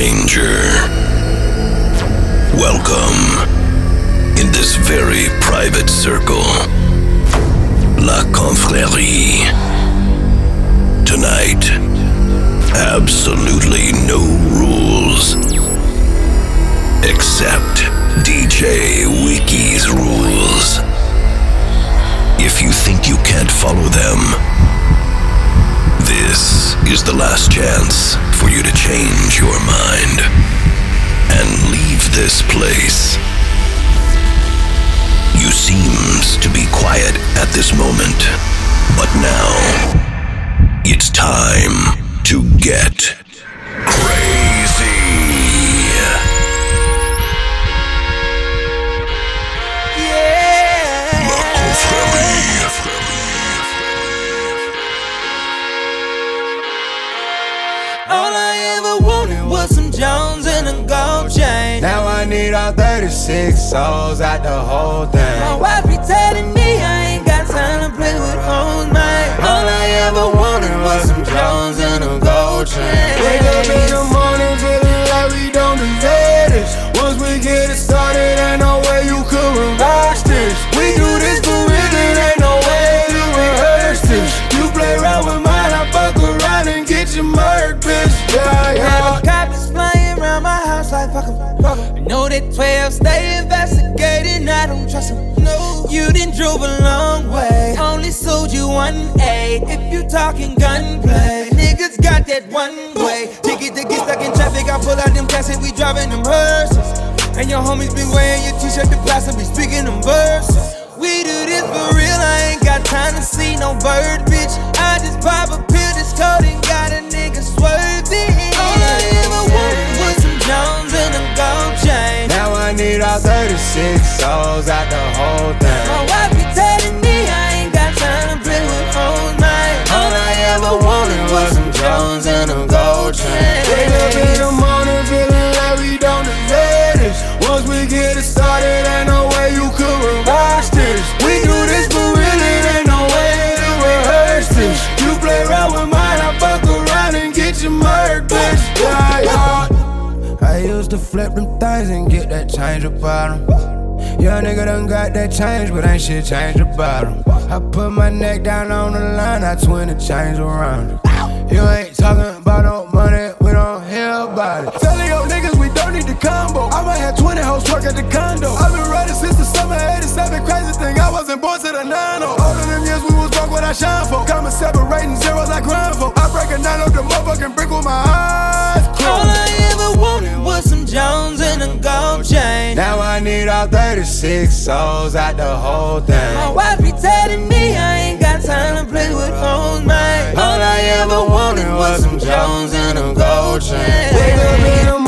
stranger. Welcome in this very private circle. La Confrérie. Tonight, absolutely no rules. Except DJ Wiki's rules. If you think you can't follow them, this is the last chance for you to change your mind and leave this place. You seems to be quiet at this moment, but now it's time to get I 36 souls out the whole thing. My wife be telling me I ain't got time to play with hoes, man. All I ever wanted was some Jones and a gold chain. Wake up in the morning that 12 stay investigating, I don't trust 'em. No, you didn't drove a long way. Only sold you one A. If you talking gunplay, niggas got that one way. Ticket to get stuck in traffic, I pull out them and we driving them hearses. And your homies been wearing your t-shirt to blast and be speaking them verses. We do this for real, I ain't got time to see no bird, bitch. I just pop a pill, this code and got a nigga swerving. All I ever wanted was some Jones and a gold need all 36 souls out the whole thing. My wife be telling me I ain't got time to play with hoes, man. All I ever wanted was some Jones and a gold chain. Up in the to flip them things and get that change about 'em. Young nigga done got that change, but ain't shit changed about 'em. I put my neck down on the line, I twin the change around. You ain't talking about no money, we don't hear about it. Combo. I might have 20 hoes work at the condo. I've been riding since the summer 87. Crazy thing, I wasn't born to the 9 All of them years we was broke what I shine for. Coming separating zeros like grind for. I break a nine the motherfucking brick with my eyes All. I ever wanted was some Jones and a gold chain. Now I need all 36 souls out the whole thing. My wife be telling me I ain't got time to play with hoes, man. All I ever wanted was some Jones and a gold chain. Wake up in the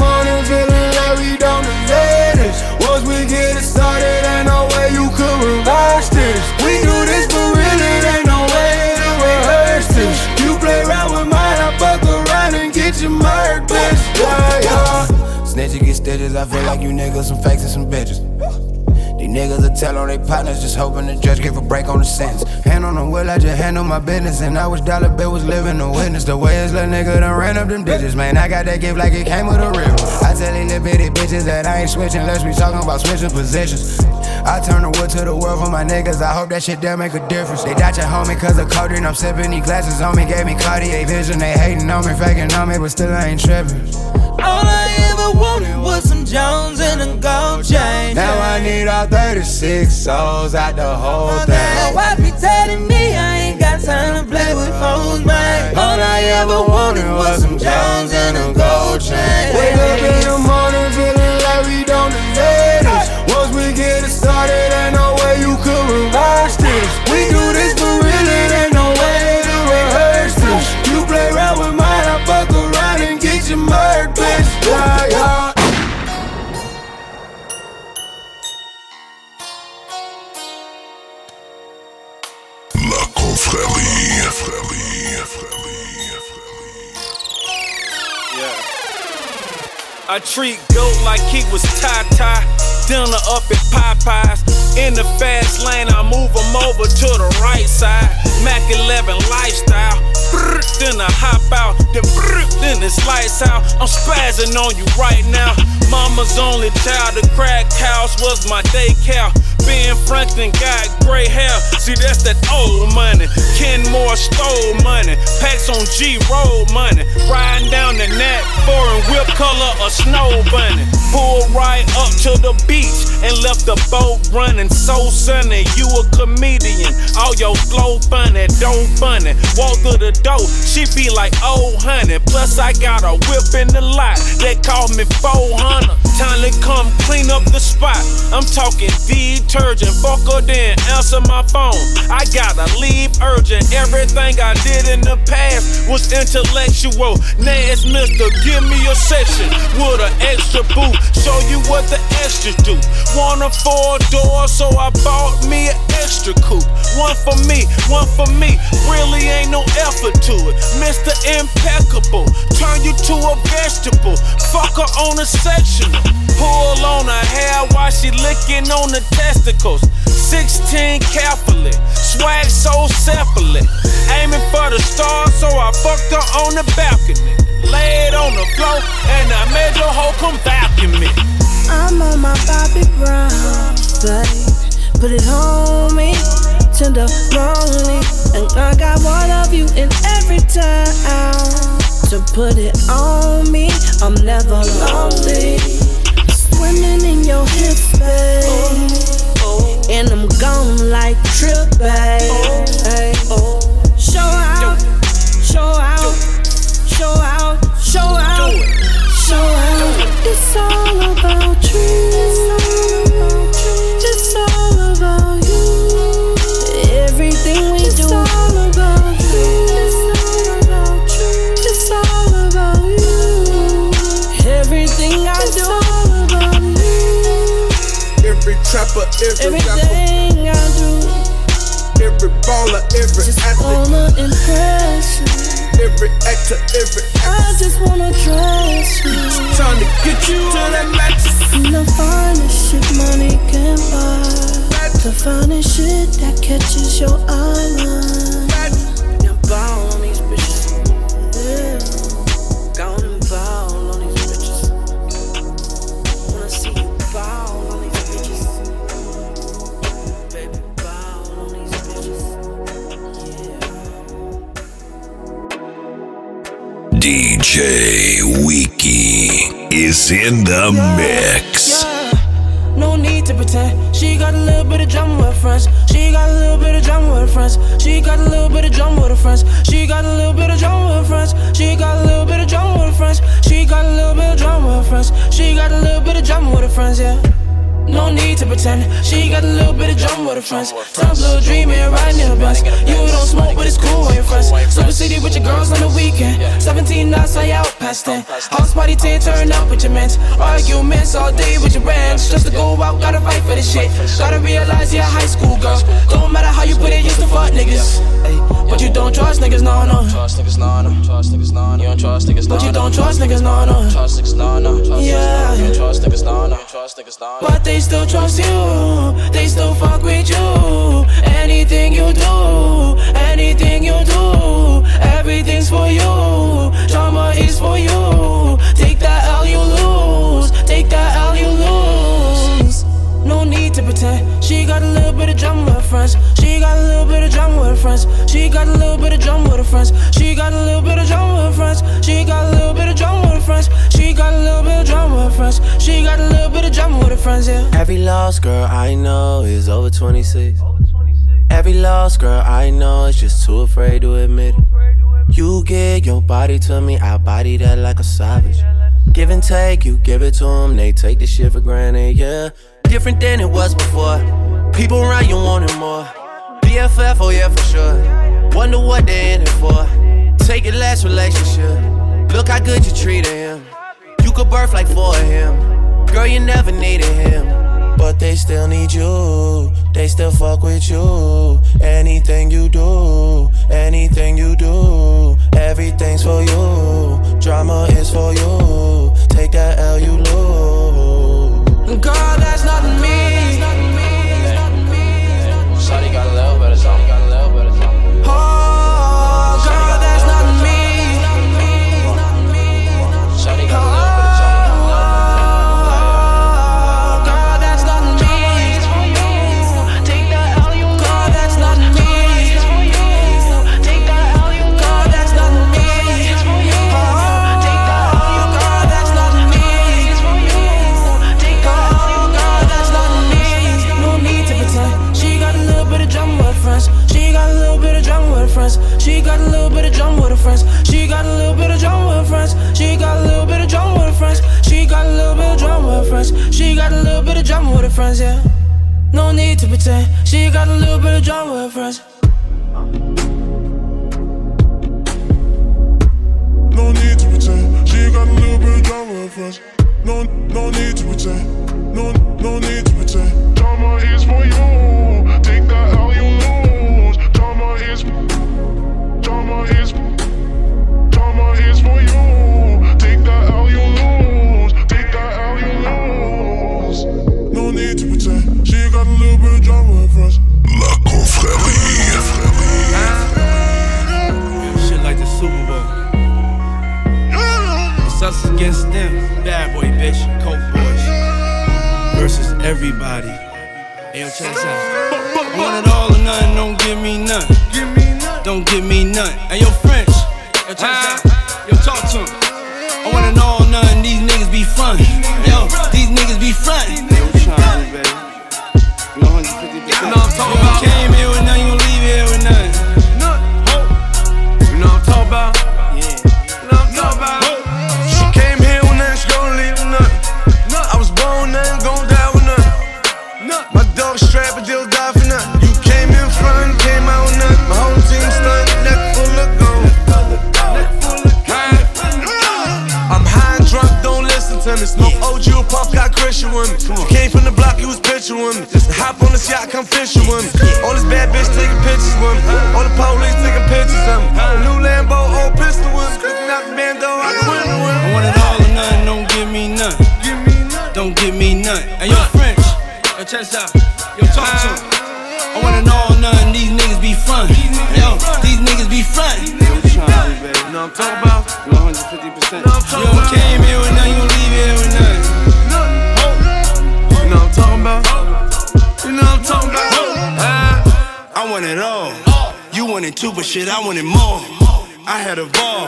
get it started, ain't no way you could reverse this. We do this for real, it ain't no way to rehearse this. You play around with mine, I fuck around and get your murk, bitch. Yeah, yeah. Snitches get stitches, I feel like you niggas some fakes and some bitches. Niggas will tell on their partners, just hoping the judge give a break on the sentence. Hand on the wheel, I just handle my business. And I wish Dollar Bill was living a witness. The way this little nigga done ran up them digits, man. I got that gift like it came with a river. I tell these little bitty bitches that I ain't switching, unless we talking about switching positions. I turn the wood to the world for my niggas. I hope that shit there make a difference. They doubt your homie cause of codeine. I'm sipping these glasses on me, gave me Cartier vision. They hating on me, faking on me, but still I ain't tripping. All I ever wanted was some Jones and a gold chain. Now I need all 36 souls out the whole My thing. wife be telling me I ain't got time to play with hoes, man. All I ever wanted was some Jones and a gold chain. Wake up in the morning I treat goat like he was tie-tie. Dinner up at Popeyes. In the fast lane, I move him over to the right side. Mac 11 lifestyle. Then I hop out. Then brr, then it's lights out. I'm spazzing on you right now. Mama's only child, the crack house was my daycare. Ben Franklin got gray hair. See, that's that old money. Kenmore stole money. Packs on G roll money. Riding down the net, foreign whip color a snow bunny. Pull right up to the beach and left the boat running. So sunny, you a comedian. All your flow funny, don't funny. Walk through the door, she be like, oh honey. Plus, I got a whip in the lot They call me 400. Time to come clean up the spot. I'm talking detergent. Fuck her then, answer my phone. I gotta leave urgent. Everything I did in the past was intellectual. Now it's Mr. Give me a section with an extra boot. Show you what the extras do. Want a four door, so I bought me an extra coupe. One for me, one for me. Really ain't no effort to it. Mr. Impeccable, turn you to a vegetable. Fuck her on a sectional. Pull on her hair while she licking on the testicles. 16 carefully, swag so separately. Aiming for the stars, so I fucked her on the balcony. Laid on the floor, and I made your hoe come vacuum me. I'm on my Bobby Brown, babe. Put it on me, tenderoni. And I got one of you in every town. To put it on me, I'm never lonely. Swimming in your hips, babe. And I'm gone like trip, babe. Show out, show out, show out, show out, show out. It's all about you. Every trapper, every rapper, Everything I do. every baller, every Just athlete, wanna impress you. every actor, every I just wanna dress you. trying to get you to that mattress. And The finest shit money can buy. The finest shit that catches your eye line. DJ Wiki is in the mix. Yeah, no need to pretend. She got a little bit of drama with friends. She got a little bit of drama with her friends. She got a little bit of drama with her friends. She got a little bit of drama with friends. She got a little bit of drama with her friends. She got a little bit of drama with friends. She got a little bit of drama with her friends, yeah. No need to pretend. She got a little bit of drama with her friends. Some little dreaming, riding in her best. You don't smoke, but it's cool with your friends. Super city with your girls on the weekend. 17 nights, I out past 10. House party 10, turn up with your mans. Arguments all day with your friends. Just to go out, gotta fight for this shit. Gotta realize you're a high school girl. Don't matter how you put it, used to fuck niggas. But you don't trust niggas, no, no. Trust niggas, nah, nah. Trust niggas, nah, nah. You don't trust niggas, nah, But you don't trust niggas, no, no. Trust niggas, nah, nah. Yeah. You don't trust niggas, nah, nah. Trust niggas, nah, nah. But they still trust you, they still fuck with you. Anything you do, anything you do, everything's for you. Drama is for you. Take that L, you lose. Take that L, you lose. Got a little bit of drama with her friends. She got a little bit of drama with her friends. She got a little bit of drama with her friends. She got a little bit of drama with her friends. She got a little bit of drama with her friends. She got a little bit of drama with her friends, yeah. Every lost girl I know is over 26. Every lost girl I know is just too afraid to admit it. You give your body to me, I body that like a savage. Give and take, you give it to them, they take the shit for granted, yeah. Different than it was before. People around you wanting more. BFF, oh yeah, for sure. Wonder what they in it for. Take your last relationship. Look how good you treated him. You could birth like four of him. Girl, you never needed him. But they still need you. They still fuck with you. Anything you do, anything you do, everything's for you. Drama is for you. Take that L, you lose. Girl, that's not me. Want it all. You want it too, but shit, I want it more. I had a ball.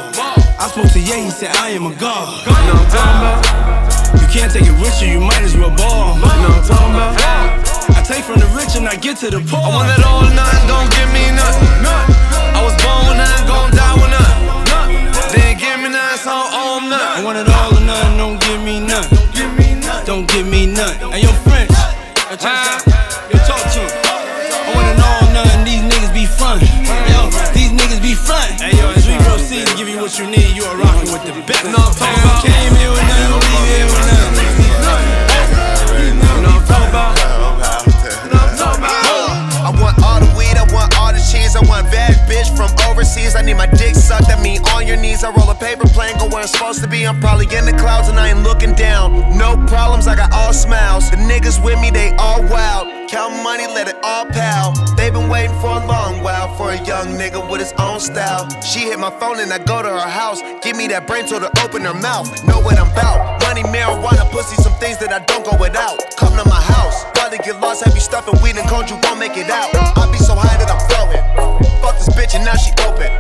I spoke to Ye, he said I am a god. You know I'm talking about? You can't take it with you, you might as well ball. You know I'm talking about? I take from the rich and I get to the poor. I want it all or nothing, don't give me nothing. I was born with nothing, gon' die with nothing. Then give me nothing, so I owe 'em I nothing. want it all or nothing, don't give me none. Don't give me none. And yo, French, yo, check this out. Yo, talk to him. Niggas. Hey, yo, as we proceed to give you what you need, you are rocking with the best. You know what I'm talking about? Came here with nothing, leave here with nothing. You know what I'm talking about? I want bad bitch from overseas. I need my dick sucked. That mean on your knees. I roll a paper plane, go where I'm supposed to be. I'm probably in the clouds and I ain't looking down. No problems, I got all smiles. The niggas with me, they all wild. Count money, let it all pal. They been waiting for a long while for a young nigga with his own style. She hit my phone and I go to her house. Give me that brain so to open her mouth. Know what I'm about. Money, marijuana, pussy, some things that I don't go without. Come to my house. Probably get lost, heavy stuff and weed and cones, you won't make it out. I be so high that I'm floating. Fuck this bitch and now she open.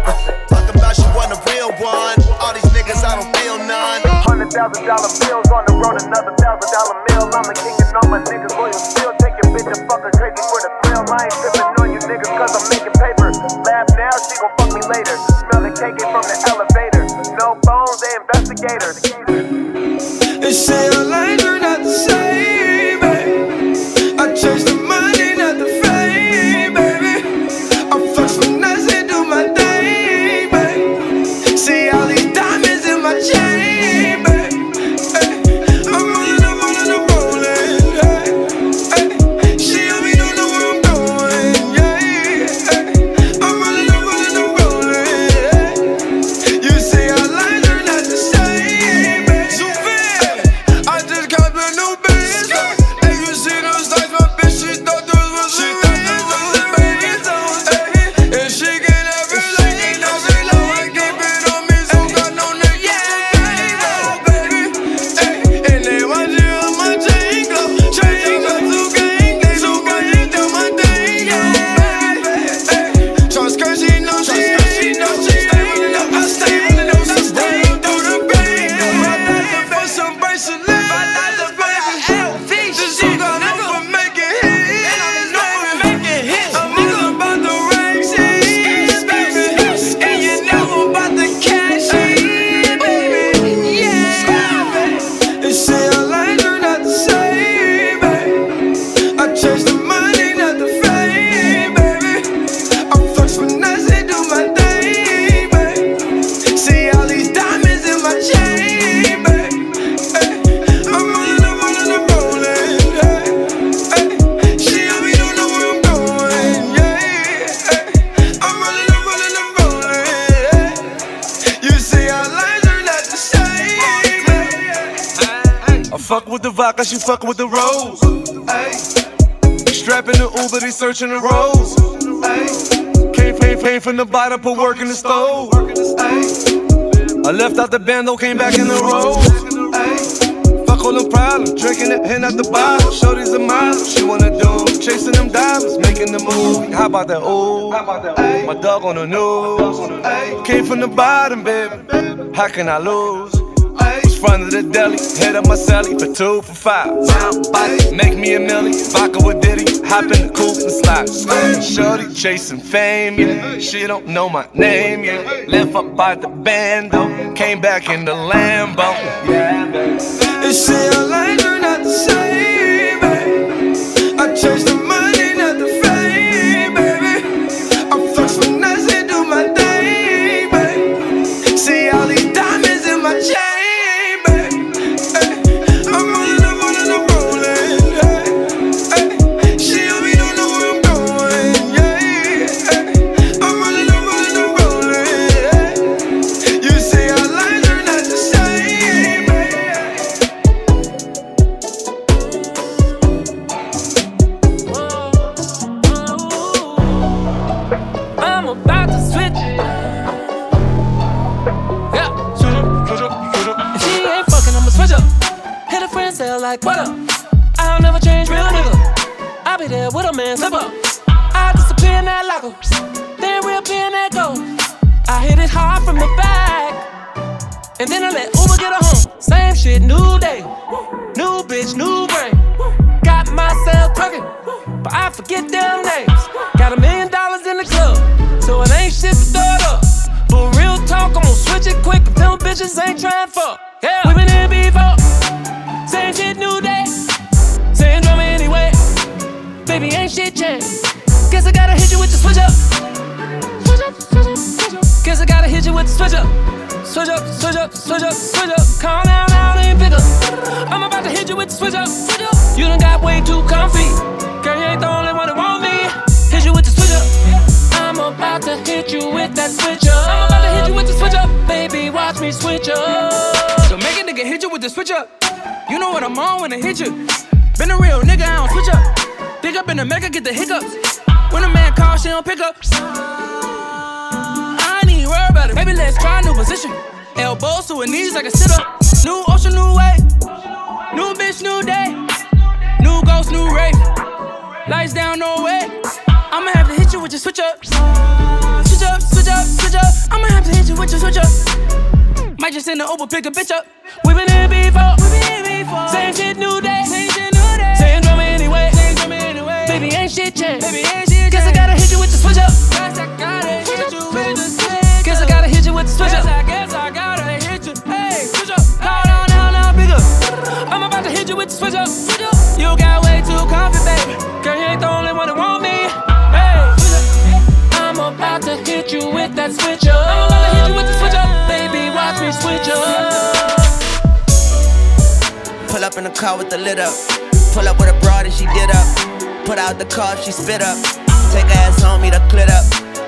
Talking about she want a real one. All these niggas, I don't feel none. Hundred thousand dollar bills on the road, another thousand dollar meal. I'm a king and all my niggas loyal still. Take your bitch and fuck her crazy for the thrill. I ain't tripping on you niggas cause I'm making paper. Laugh now, she gon' fuck me later. Smell the cake from the elevator. No bones, they investigators. They say our lives are not the same, the vodka, she fuck with the rose. Ayy. Strapping the Uber, they searching the roads. Ayy. Came, came, came from the bottom, put work in the stove. Ayy. I left out the bando, came back in the road. Ayy. Fuck all them problems, drinking it, hand out the bottle. Shorty's a model, she wanna do. Chasing them diamonds, making the move. How about that? Ooh, my dog on the news. Came from the bottom, baby. How can I lose? Front of the deli, head up my celly for two for five. Now body, make me a milli. Vodka with Diddy, hop in the coupe and slide. Shorty chasing fame, yeah. She don't know my name, yeah. Left up by the bando, came back in the Lambo. Yeah, baby. Our lives are not the same, And then I let Uber get her home. Same shit, new day. New bitch, new brain. Got myself twerking, but I forget them names. Got a million dollars in the club, so it ain't shit to it up. But real talk, I'm gonna switch it quick. I'm bitches ain't trying fuck. Yeah, we been in before. Same shit, new day. Same drama anyway. Baby, ain't shit changed. Guess I gotta hit you with the switch up. Guess I gotta hit you with the switch up. Switch up, switch up, switch up, switch up. Calm down, now ain't pick up. I'm about to hit you with the switch up. Switch up. You done got way too comfy. Girl, you ain't the only one that want me. Hit you with the switch up. I'm about to hit you with that switch up. I'm about to hit you with the switch up. Baby, watch me switch up. So make a nigga hit you with the switch up. You know what I'm on when I hit you. Been a real nigga, I don't switch up. Big up in America, get the hiccups. When a man calls, she don't pick up. I worry about it. Maybe let's try a new position. Elbows to her knees like a sit up. New ocean, new way. New bitch, new day. New ghost, new rave. Lights down, no way. I'ma have to hit you with your switch up. Switch up, switch up, switch up. I'ma have to hit you with your switch up. Might just send the Uber, pick a bitch up. We been in before. Same shit, new day. Same shit, new day. Same drama anyway. Baby, ain't shit changed. Baby, ain't shit Guess I gotta hit you with the switch up. Guess I gotta hit gotta hit you with the switch up. Guess I gotta hit you. Hey, switch up. Hold on, now, now, bigger. I'm about to hit you with the switch up. Switch up. You got way too confident, baby. Girl, you ain't the only one that want me. Hey, switch up. I'm about to hit you with that switch up. I'm about to hit you with the switch up. Baby, watch me switch up. Pull up in the car with the lid up. Pull up with a broad and she did up. Put out the car, she spit up. Take her ass on me to clit up.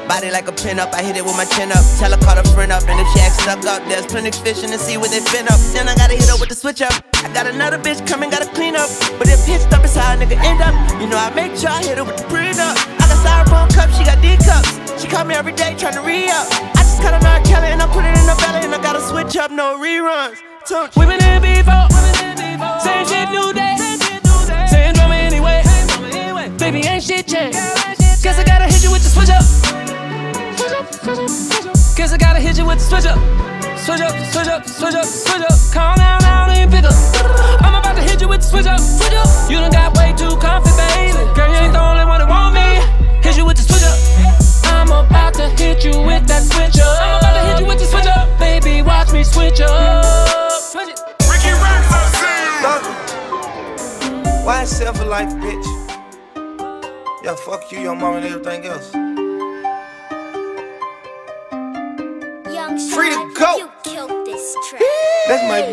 Body like a pin up, I hit it with my chin up. Tell her call a friend up, and she acts stuck up, there's plenty fishing to see where they fin up. Then I gotta hit her with the switch up. I got another bitch coming, gotta clean up. But if hitched up, it's how a nigga end up. You know I make sure I hit her with the prenup. I got styrofoam cups, she got D cups. She call me every day trying to re up. I just cut a nut Kelly and I put it in the belly, and I gotta switch up, no reruns. We been in before. Same shit, new day. Same drama anyway. Baby, ain't shit changed. Guess I gotta hit you with the switch up. Guess I gotta hit you with the switch up. Switch up, switch up, switch up, switch up. Calm down, now ain't pick up.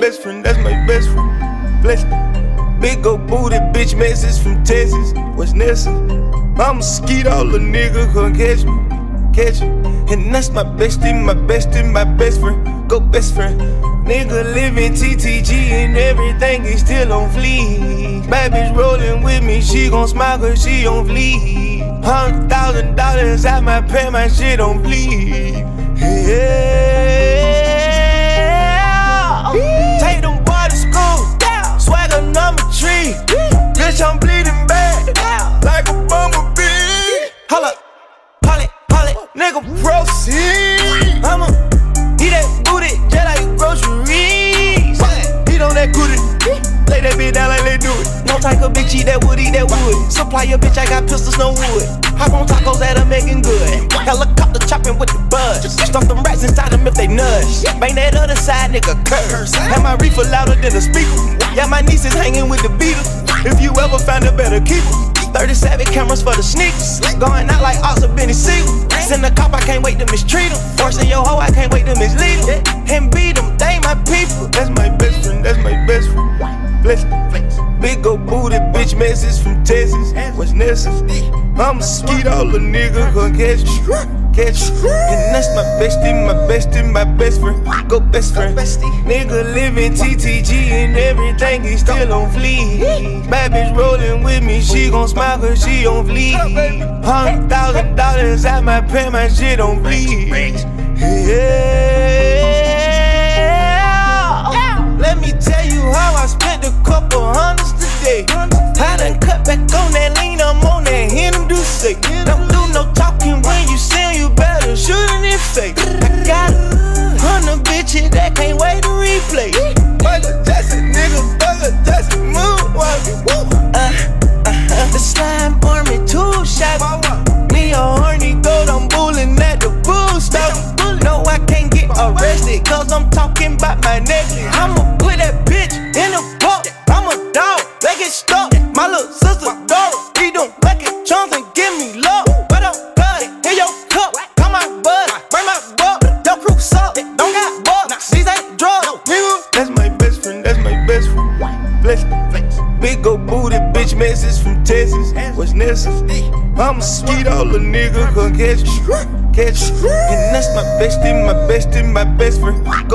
Best friend, that's my best friend. Bless. Big old booty bitch message from Texas. What's necessary? I'm a skeet, all the nigga come catch me. Catch me. And that's my bestie, my bestie, my best friend. go best friend. Nigga living TTG and everything is still on fleek. Bitch rolling with me, she gon' smile cause she on fleek. Hundred thousand dollars at my pay, my shit on fleek. Yeah. Bitch, I'm bleeding bad, like a bumblebee. Holla, holly, holly, nigga, proceed. I'ma eat that booty just like groceries. On that goodie. Lay that bitch down like they do it. No type of bitch eat that wood, eat that wood. Supply your bitch, I got pistols, no wood. Hop on tacos that are making good. Helicopter chopping with the buzz. Stuff them rats inside them if they nudge. Bang that other side, nigga, curse. Have my reefer louder than a speaker. Yeah, my niece is hanging with the Beatles. If you ever find a better keeper. 37 cameras for the sneakers. Going out like or Benny Siegel. Send a cop, I can't wait to mistreat him. Forcing your hoe, I can't wait to mislead him. And beat them, they my people. That's my best friend, that's my best friend. Bless Big ol' booty bitch message from Texas. What's necessary? I'm a skeet all the nigga gon' catch you. Catch you. And that's my bestie, my bestie, my best friend. Go best friend. Nigga living TTG and everything he still on fleek. Bad bitch rolling with me, she gon' smile cause she on fleek. Hundred thousand dollars at my pay, my shit on fleek. Yeah. Let me tell you how I spent a couple hundreds today. I done cut back on that lean, I'm on that Hennessy do say. Don't do no talking when you sing, you better shoot in it fake. I got a hundred bitches that can't wait to replay. Michael Jackson, nigga, Michael Jackson, moonwalking. Uh,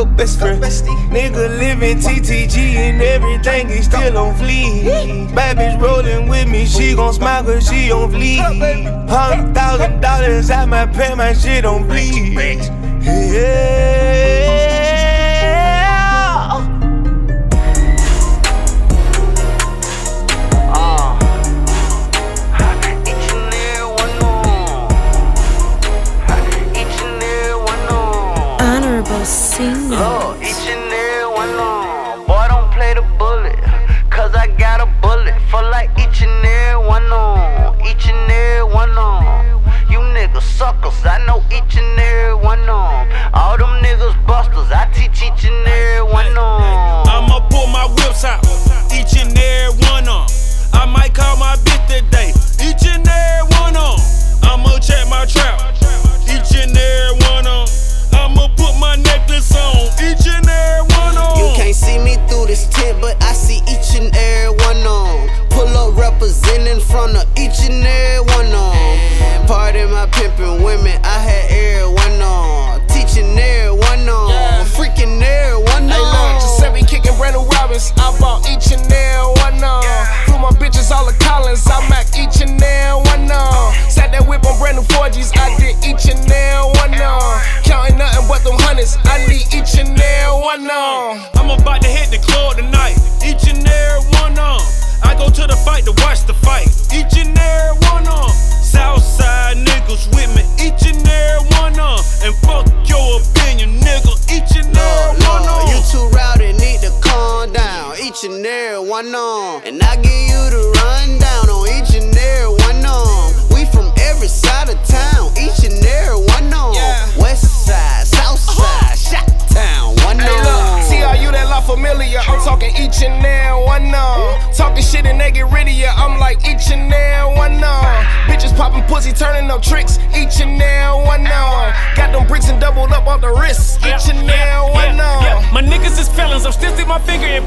best friend. Nigga living TTG and everything is still on fleek. Bad bitch rolling with me, she gon' smile cause she on fleek. Hundred thousand dollars at my pay, my shit on fleek. Yeah. Suckers, I know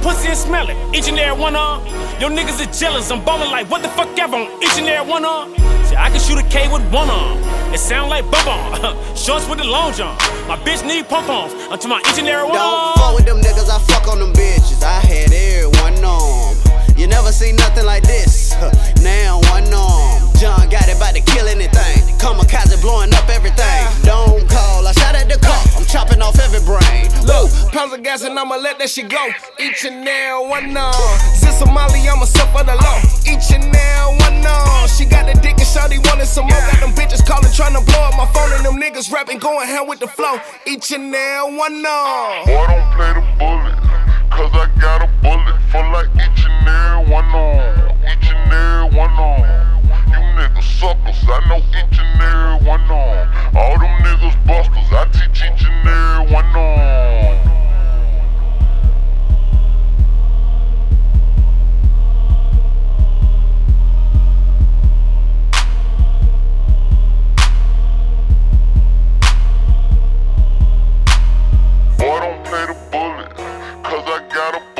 pussy and smell it. Each and every one on. Yo niggas is jealous, I'm ballin' like what the fuck ever on each and every one on. See, I can shoot a K with one arm. It sound like bump on. Shorts with the long john. My bitch need pump ons. Until my each and every one Don't fuck with them niggas, I fuck on them bitches. I had everyone on. You never seen nothing like this. Now one arm. John got it by to kill anything. Kamikaze blowing up everything. Don't call, I shot at the car. I'm chopping off every brain. Look, pounds of gas and I'ma let that shit go. Each and every one on. Since Somali, I'ma suffer the law. Each and every one on. She got the dick and shawty wanted some more. Got them bitches calling, trying to blow up my phone. And them niggas rapping, going hand with the flow. Each and every one on. Boy, don't play the bullet. Cause I got a bullet for like each and every one on. Each and every one on. Suckers, I know each and every one on. All them niggas busters, I teach each and every one on. Boy, don't play the bullet. Cause I got a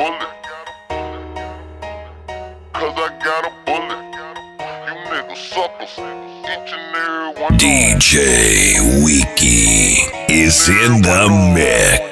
DJ Wiki is in the mix.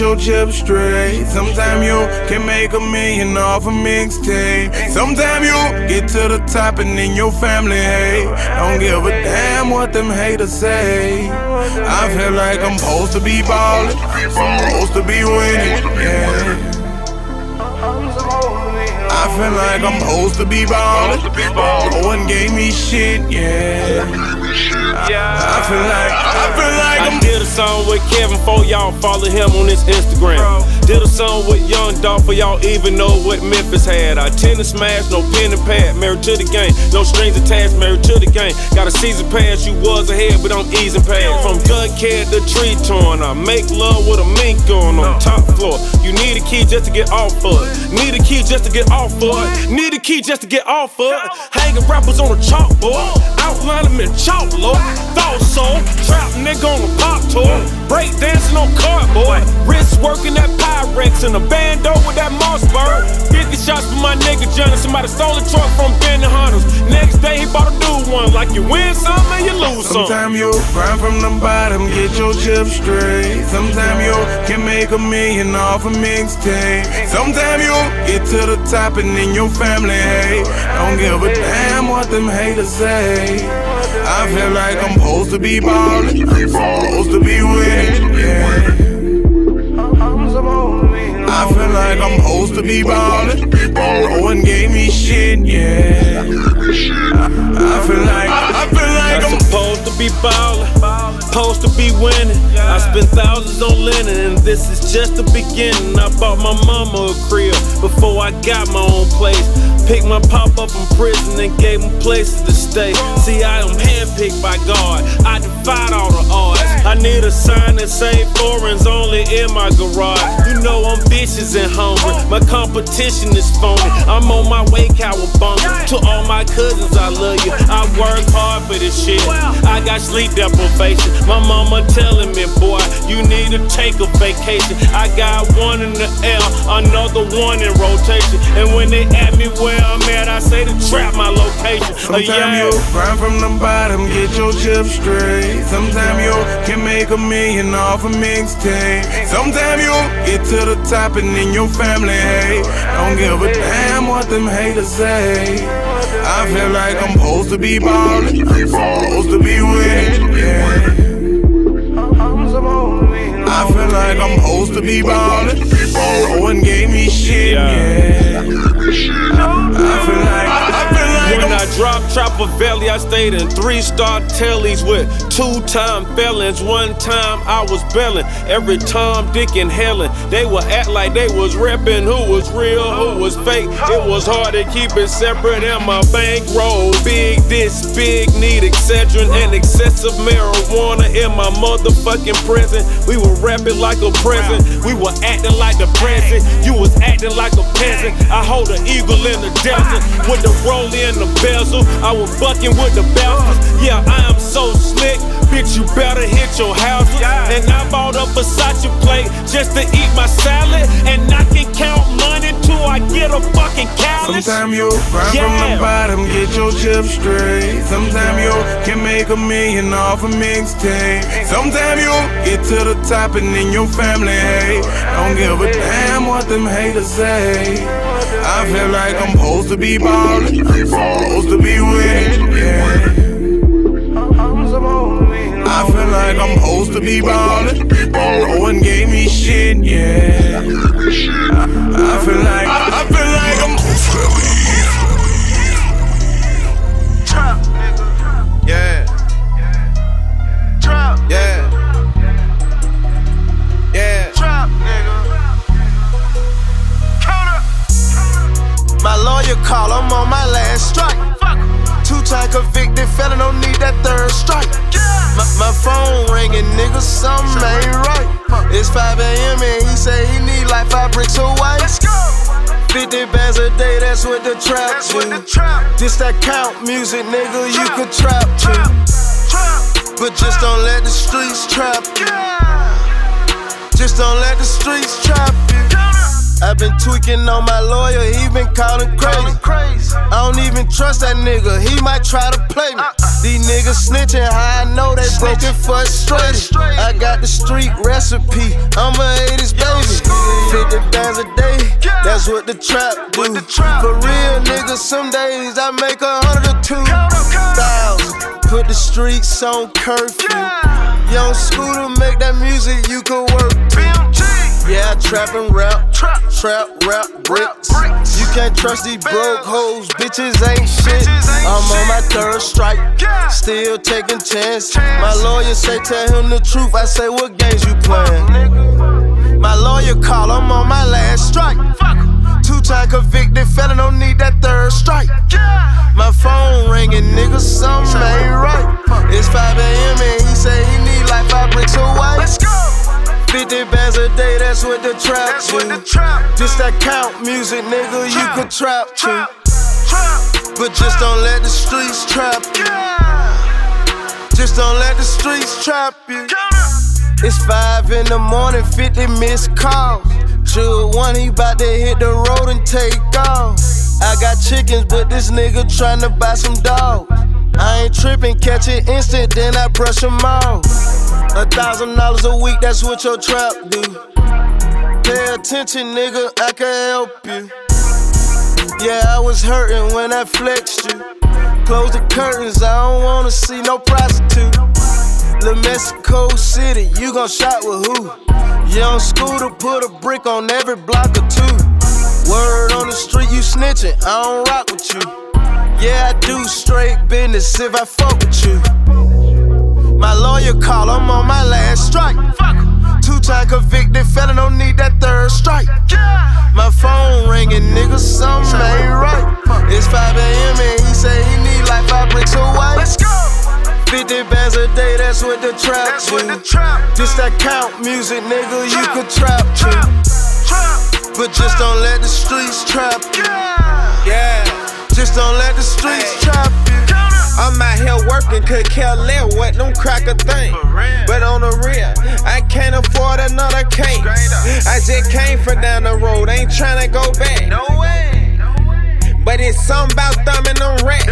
Your chips straight. Sometimes you can make a million off a mixtape. Sometimes you get to the top and then your family hate. Don't give a damn what them haters say. I feel like I'm supposed to be ballin', supposed to be winning. Yeah. I feel like I'm supposed to be ballin'. No one gave me shit, yeah. I feel like, I feel like I I'm. did a song with Kevin for y'all follow him on his Instagram. Did a song with Young Dolph for y'all even know what Memphis had. I tennis smash, no pen and pad, married to the game. No strings attached, married to the game. Got a season pass, you was ahead, but I'm easing past. From gun cat to tree torn, I make love with a mink on on top floor. You need a key just to get off of it. Need a key just to get off of it. Need a key just to get off of it. Hanging rappers on a chalkboard, outline them in chalk, Lord. Thought so, trap nigga on a pop tour. Break dancing on cardboard. Wrist working that Pyrex and a bando with that Mossberg. 50 shots for my nigga Johnny. Somebody stole a truck from Ben Hunters. Next day he bought a new one. Like you win some and you lose some. Sometimes you grind from the bottom, get your chips straight. Sometimes you can make a million off a mixtape. Sometimes you get to the top and then your family hate. Don't give a damn what them haters say. I feel like I'm supposed to be ballin', supposed to be winning, yeah. I feel like I'm supposed to be ballin'. No one gave me shit, yeah. I feel like, I feel like I'm supposed to be ballin', supposed to be winning. I spent thousands on linen, and this is just the beginning. I bought my mama a crib before I got my own place. Picked my pop up from prison and gave him places to stay. See, I am handpicked by God. I defied all the odds. I need a sign that say foreigns only in my garage. You know I'm vicious and hungry. My competition is phony. I'm on my way, cowabunga. To all my cousins, I love you. I work hard for this shit. I got sleep deprivation. My mama telling me, boy, you need to take a vacation. I got one in the air, another one in rotation. And when they ask me where I'm at, I say to trap my location. Uh, Sometimes you grind from the bottom, get your chips straight. Sometimes you can make a million off a mixtape. Sometimes you get to the top and then your family hate. Don't give a damn what them haters say. I feel like I'm supposed to be ballin', supposed to be winning, yeah. I feel like I'm supposed to be ballin'. No one gave me shit, yeah. I feel like, I feel like When I dropped Trapper Valley, I stayed in three star tellies with two time felons. One time I was belling. Every Tom, Dick, and Helen, they would act like they was reppin' who was real, who was fake. It was hard to keep it separate in my bankroll. Big this, big need Excedrin and excessive marijuana in my motherfucking present. We were rapping like a present. We were acting like the present. You was acting like a peasant. I hold an eagle in the desert with the roll in the bezel. I was bucking with the bouncers. Yeah, I am so slick. Bitch, you better hit your houses. And I bought a Versace plate just to eat my salad. And I can count money till I get a fucking callus. Sometimes you grind from the bottom, get your chips straight. Sometimes you can make a million off a mixtape. Sometimes you get to the top and then your family hate. Don't give a damn what them haters say. I feel like I'm supposed to be ballin', supposed to be winning, yeah. I feel like I'm supposed to be ballin'. No one gave me shit, yeah. I feel like, I feel like I'm lawyer call, I'm on my last strike. Two time convicted felon, don't need that third strike. My, my phone ringing, nigga, something ain't right. It's 5 a.m. and he say he need like five bricks of white. Let's 50 bands a day, that's what the trap do. what the trap. This that count music, nigga, you could trap to. But just don't let the streets trap you. Just don't let the streets trap you. I've been tweaking on my lawyer, he been calling crazy. I don't even trust that nigga, he might try to play me. These niggas snitching, how I know they broken frustrated. I got the street recipe, I'm a 80s baby. 50 bands a day, that's what the trap do. For real niggas, some days I make a hundred or two thousand. Put the streets on curfew. Young scooter, make that music you can work to. Yeah, trap and rap, trap, trap, rap, bricks. You can't trust these broke hoes, bitches ain't shit. I'm on my third strike, still taking chances. My lawyer say tell him the truth. I say what games you playing? My lawyer call, I'm on my last strike. Two time convicted felon, don't need that third strike. My phone ringing, nigga, something ain't right. It's 5 a.m. and he say he need like five bricks of white. Let's go. 50 bands a day, that's what the trap that's what the trap Just that count music, nigga, trap. you could trap to. But just don't let the streets trap you. Just don't let the streets trap you. It's 5 in the morning, 50 missed calls. Sure, one, he bout to hit the road and take off. I got chickens, but this nigga tryna buy some dogs. I ain't tripping, catch it instant, then I brush them off. A thousand dollars a week, that's what your trap do. Pay attention, nigga, I can help you. Yeah, I was hurting when I flexed you. Close the curtains, I don't wanna see no prostitute. La Mexico City, you gon' shop with who? Young scooter put a brick on every block or two. Word on the street, you snitching, I don't rock with you. Yeah, I do straight business if I fuck with you. My lawyer call, I'm on my last strike. Two time convicted felon, don't need that third strike. My phone ringing, nigga, something ain't right. It's 5 a.m. and he say he need like five bricks of white. Let's go. 50 bands a day, that's what the trap that's what the trap Just that count music, nigga, trap. you could trap to. But just don't let the streets trap you. Yeah. Just don't let the streets hey. trap you. I'm out here working, could care less what them cracker think. But on the real, I can't afford another cake. I just came from down the road, ain't tryna go back. No way. But it's something about thumbing them racks,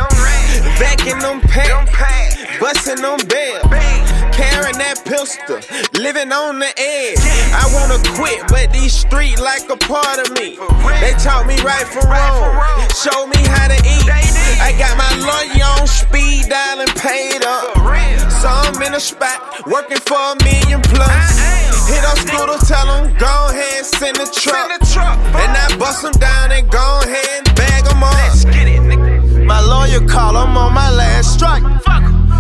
backing them packs, busting them bells, carrying that pistol, living on the edge. I wanna quit, but these streets like a part of me. They taught me right from wrong, showed me how to eat. I got my lawyer on speed dialing paid up. So I'm in a spot, working for a million plus. Hit up scooter, tell them, go ahead, send the truck. And I bust them down and go ahead get it, nigga. My lawyer call, I'm on my last strike.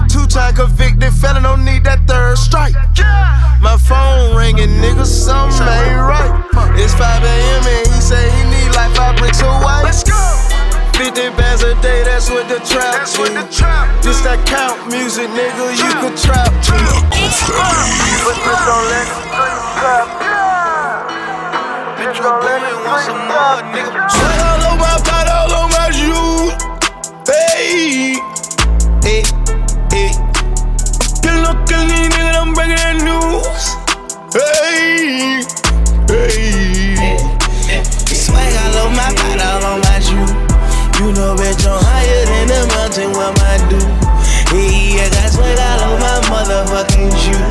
Two time convicted felon, don't need that third strike. My phone ringing, nigga, something ain't right. It's 5 a.m. and he say he need like five bricks of white. Let's go. 50 bands a day, that's what the trap that's what the trap Just that count music, nigga, you could trap to. But just don't let the streets trap. Bitch, your boy want some more, nigga. Hey, hey. Swag all over my all on my shoes. You know, bitch, I'm higher than the mountain, what my do? Hey, I got swag all over my motherfucking shoe.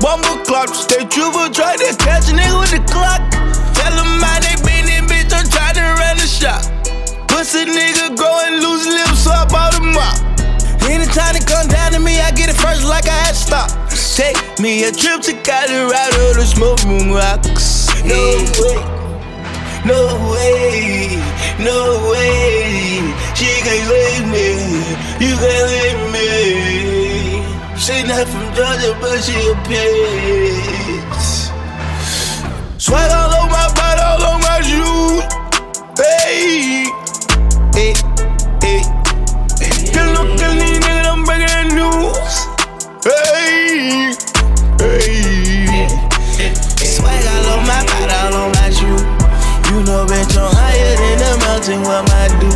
Bumble clock, stay true for try to catch a nigga with the clock. Tell them how they been in, bitch, I'm trying to run the shop. Pussy nigga grow and lose lips, so I bought him up. Anytime it come down to me, I get it first like I had to stop. Take me a trip to Colorado to smoke room rocks. No way. No way, no way. She can't leave me. You can't leave me. She not from Georgia, but she a bitch. Sweat all over my body, all on my shoes. Hey, hey, hey. No kill these niggas, I'm breaking that news. Hey, hey. Swag all over my all on my. You know, bitch, I'm higher than the I do?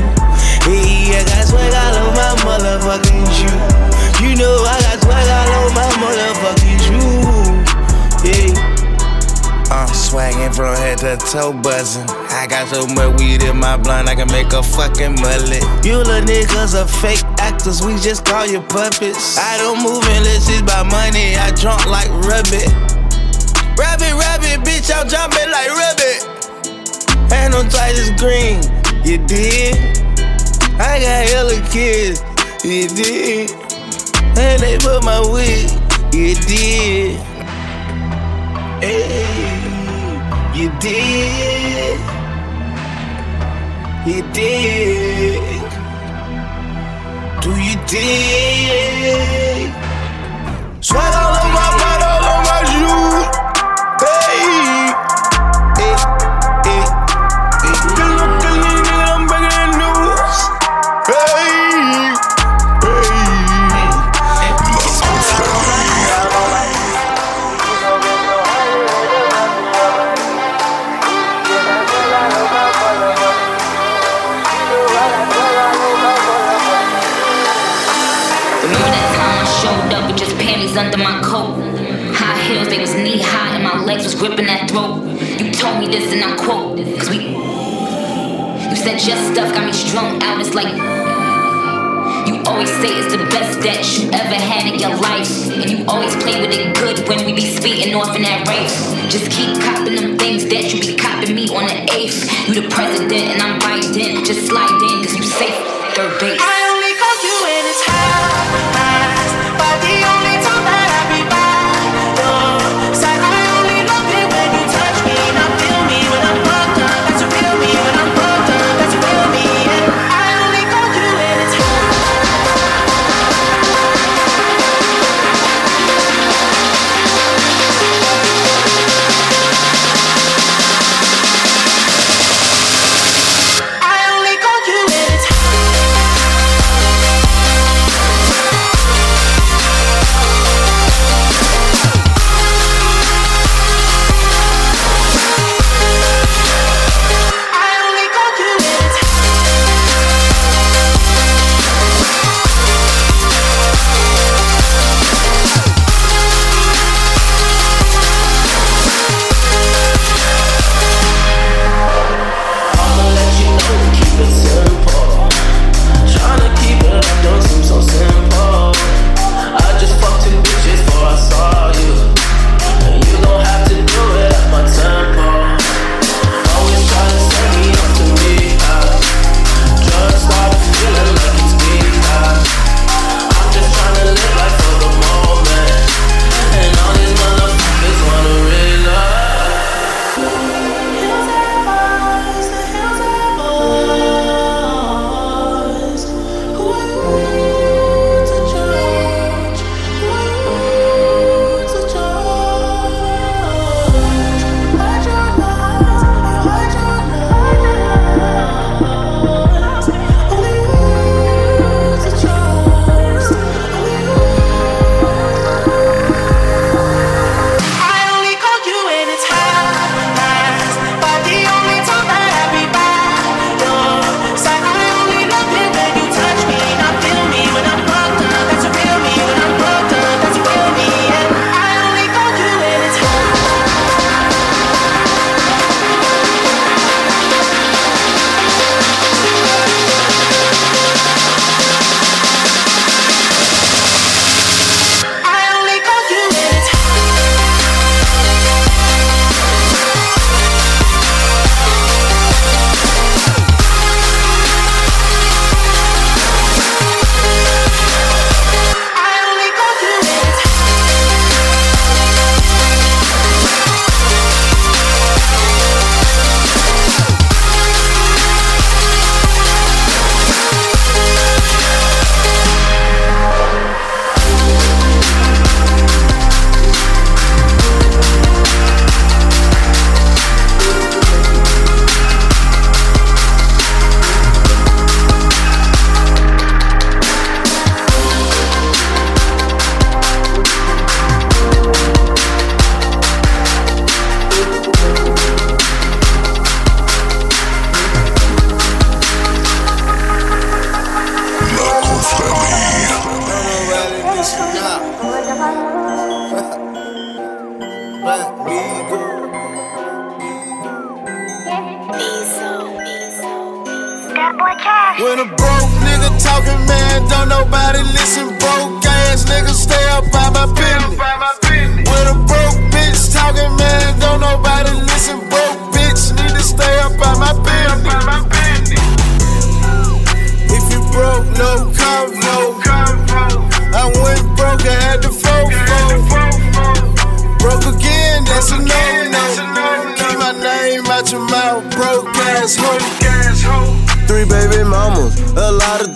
Hey, I got swag all over my motherfucking shoe. You know, I swaggin' from head to toe buzzin'. I got so much weed in my blunt, I can make a fucking mullet. You little niggas are fake actors, we just call you puppets. I don't move unless it's by money, I drunk like rabbit. Rabbit, rabbit, bitch, I'm jumping like rabbit. And I'm tight as green, you did. I got hella kids, you did. And they put my wig, you did. Hey. You did. You did. Do you dig? Sweat all on my, blood all on my shoes. Hey. this and I quote this. Cause we, you said your stuff got me strung out. It's like, you always say it's the best that you ever had in your life. And you always play with it good when we be speeding off in that race. Just keep copping them things that you be copping me on the eighth. You the president and I'm right in. Just slide in cause you safe. Third base.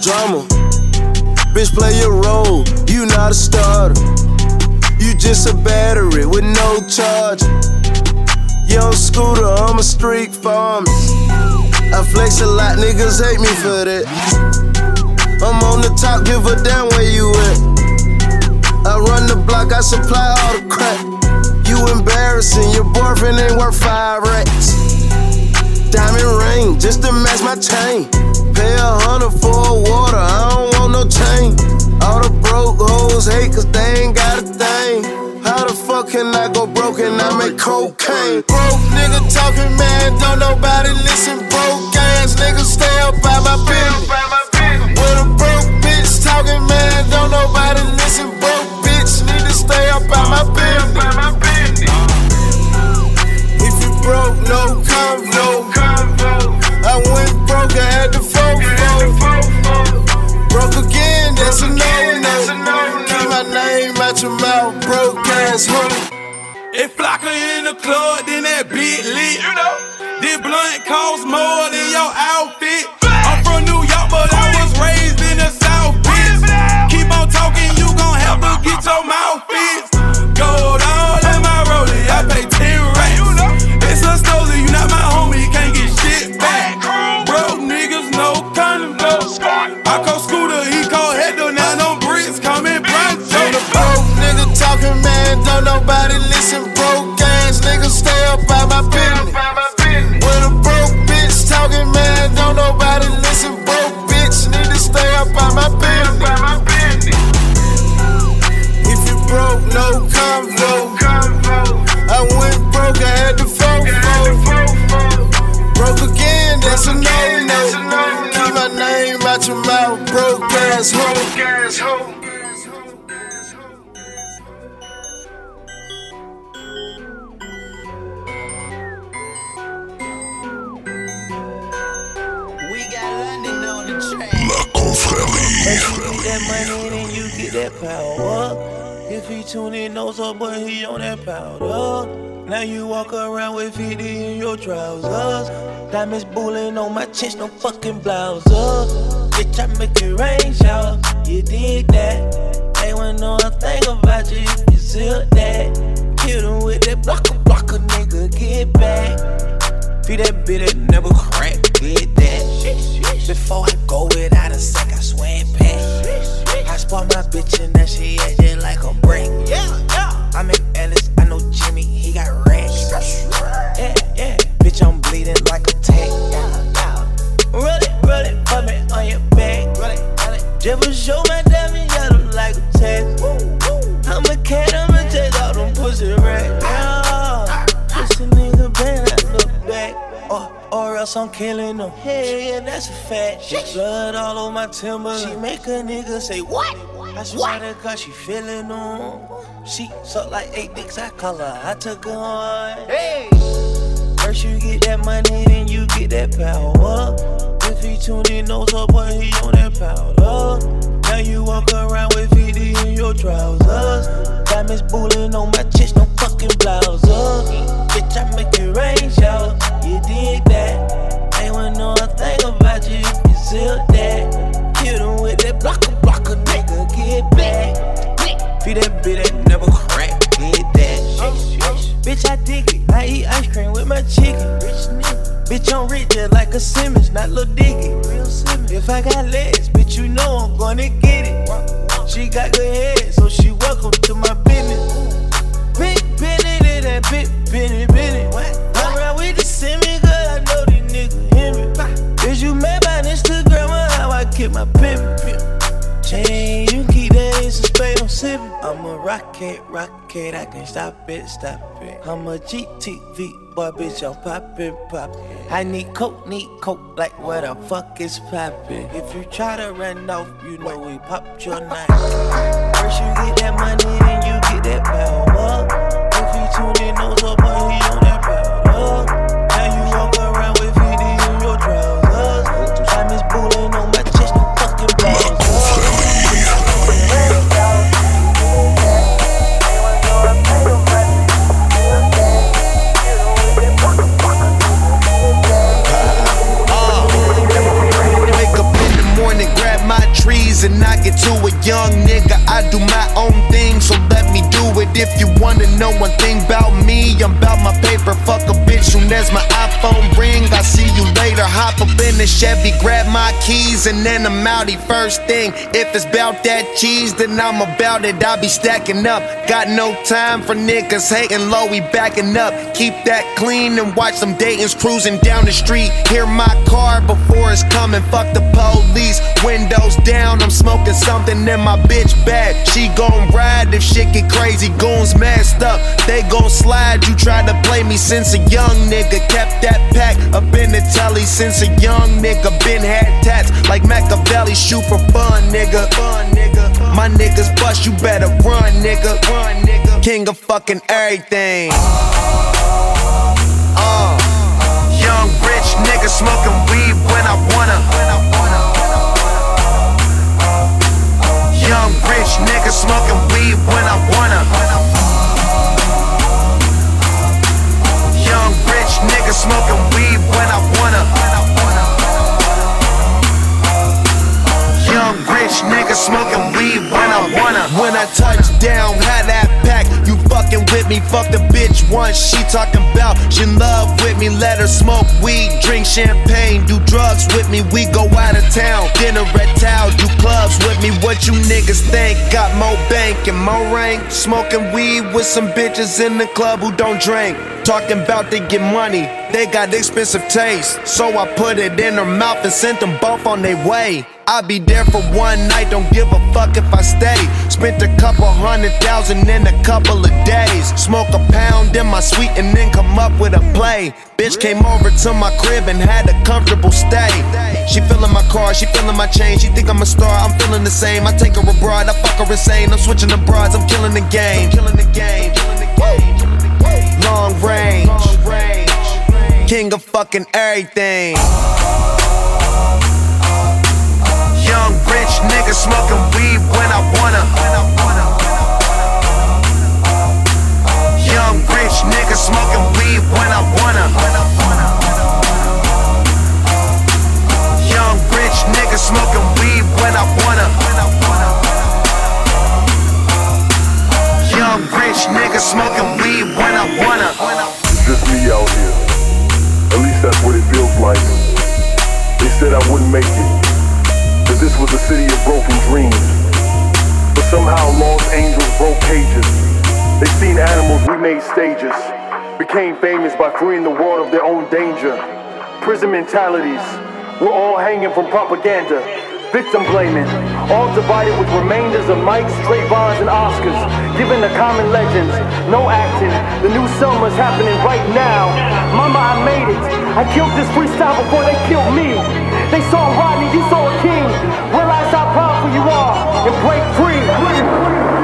Drama. Bitch, play your role, you not a starter. You just a battery with no charge. Young scooter, I'm a street farmer. I flex a lot, niggas hate me for that. I'm on the top, give a damn where you at. I run the block, I supply all the crack. You embarrassing, your boyfriend ain't worth five racks. Diamond ring, just to match my chain. Pay a hundred for a water, I don't want no chain. All the broke hoes hate cause they ain't got a thing. How the fuck can I go broke and I make cocaine? Broke nigga talking, man, don't nobody listen. Broke ass nigga stay up by my business. With a broke bitch talking, ass hoe. If Flocka in the club, then that beat lit. That money, then you get that power. If he tune in, knows up, but he on that powder. Now you walk around with 50 in your trousers. Diamonds bullying on my chest, no fucking blouse. Bitch, I make it rain shower. You dig that? Ain't want know a thing about you if you seal that. Kill with that blocker, blocker, nigga, get back. Feed that bitch that never crack, get that. Before I go without a sec, I swear it back. I spot my bitch and that she just like a break. Yeah, yeah. I'm in Ellis, I know Jimmy, he got racks. Yeah, yeah. Bitch, I'm bleeding like a tank. Roll it, roll it, put me on your back. Roll it, roll it. Just show my diamond yellow like a text. I'm a cat, else I'm killing them. Hey, yeah, that's a fact. She blood all over my timber. She make a nigga say, What? I swear to God, she feeling them. She suck like eight dicks, I call her. I took her on. Hey! First you get that money, then you get that power. If he tuned in, knows up, but he on that powder. Now you walk around with 50 in your trousers. Diamonds bullying on my chest, fucking blouse. Bitch, I make it rain shower. You dig that? Ain't want know a thing about you you seal that. Kill them with that blocker, blocker, nigga, get back. Feed that bitch that never crack, get that. Bitch, I dig it. I eat ice cream with my chicken. Rich nigga. Bitch, I'm rich just like a Simmons, not Lil Diggy. Real Simmons. If I got legs, bitch, you know I'm gonna get it. She got good head, so she welcome to my business. Big Benny, that big Benny, Benny. I'm around with the Simmons, cause I know these niggas hear me. Is you mad by Instagram or how I keep my pimpin'? Chain, of spade, I'm sippin'. I'm a rocket, rocket, I can stop it, stop it. I'm a GTV, boy, bitch, I'm poppin', poppin'. I need coke, need coke, like what the fuck is poppin'? If you try to run off, you know we popped your knife. First you get that money, then you get that power. If you tune in, knows up, boy, he on and then I'm outie. First thing, if it's about that cheese, then I'm about it. I be stacking up. Got no time for niggas hating low, we backing up. Keep that clean and watch some Dayton's cruising down the street. Hear my car before it's coming. Fuck the police. Windows down, I'm smoking something in my bitch bag. She gon' ride if shit get crazy. Goons messed up, they gon' slide. You tried to play me since a young nigga. Kept that pack up in the telly since a young nigga. Been had tats like Machiavelli. Shoot for fun, nigga. Fun, nigga. My niggas bust, you better run, nigga. Run, nigga. King of fucking everything. Uh, young rich nigga smoking weed when I wanna. Young rich nigga smoking weed when I wanna. Young rich nigga smoking weed when I wanna. Rich nigga smoking weed when I wanna. When I touch down, had that pack. You fucking with me, fuck the bitch once. She talking about she in love with me. Let her smoke weed, drink champagne, do drugs with me. We go out of town, dinner at town, do clubs with me. What you niggas think? Got more bank and more rank. Smoking weed with some bitches in the club who don't drink. Talking about they get money, they got expensive taste. So I put it in her mouth and sent them both on their way. I'll be there for one night, don't give a fuck if I stay. Spent a couple hundred thousand in a couple of days. Smoke a pound in my suite and then come up with a play. Bitch came over to my crib and had a comfortable stay. She feeling my car, she feeling my chain. She think I'm a star, I'm feeling the same. I take her abroad, I fuck her insane. I'm switching the broads, I'm killing the game. Killing the game, killing the game. Long range, king of fucking everything. Young rich nigga smoking weed when I wanna. Became famous by freeing the world of their own danger. Prison mentalities. We're all hanging from propaganda. Victim blaming. All divided with remainders of Mikes, Trayvons, and Oscars. Given the common legends. No acting. The new summer's happening right now. Mama, I made it. I killed this freestyle before they killed me. They saw Rodney, you saw a king. Realize how powerful you are and break free.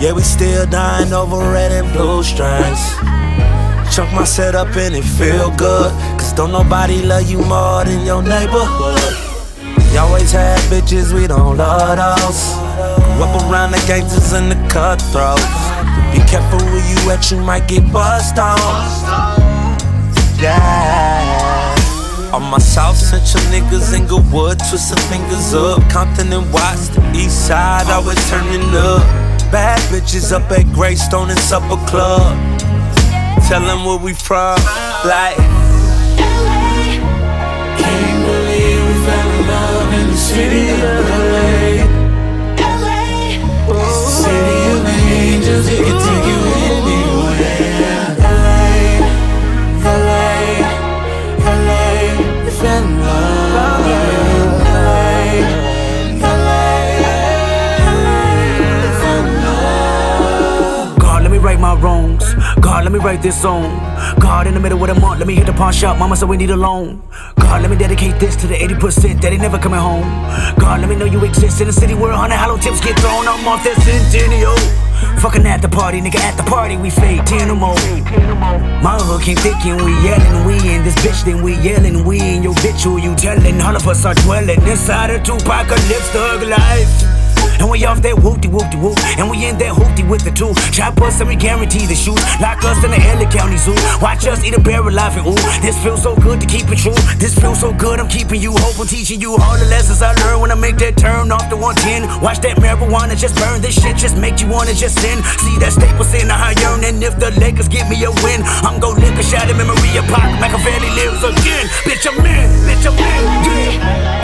Yeah, we still dying over red and blue strings. Chunk my setup and it feel good, cause don't nobody love you more than your neighborhood. You always had bitches, we don't love those. Up around the gangsters and the cutthroats. Be careful where you at, you might get bust on. Yeah. All my South Central niggas in Goodwood, twisting fingers up. Compton and Watts, the east side, always turning up. Bad bitches up at Greystone and Supper Club. Tell them where we from, like. Can't believe we fell in love in the city of LA. The city of angels, it can take you my wrongs. God, let me write this song. God, in the middle of the month, let me hit the pawn shop. Mama said we need a loan. God, let me dedicate this to the 80% that ain't never coming home. God, let me know you exist in a city where 100 hollow tips get thrown. I'm off that centennial. Fucking at the party, nigga, at the party, we fade 10 or more. My hook came thick and we yelling, we in this bitch, then we yelling, we in your bitch, who you telling? All of us are dwelling inside a two-apocalypse thug life. And we off that whoopty whoopty whoop. And we in that hoopty with the two. Chop us and we guarantee the shoot. Lock us in the LA County Zoo. Watch us eat a bear alive and ooh. This feels so good to keep it true. This feels so good, I'm keeping you hope. I'm teaching you all the lessons I learned when I make that turn off the 110. Watch that marijuana just burn. This shit just make you wanna just sin. See that staple in the high yearn. And if the Lakers give me a win, I'm gon' lick a shot of memory of Pac. Machiavelli lives again. Bitch, I'm in. Bitch, I'm in. Yeah.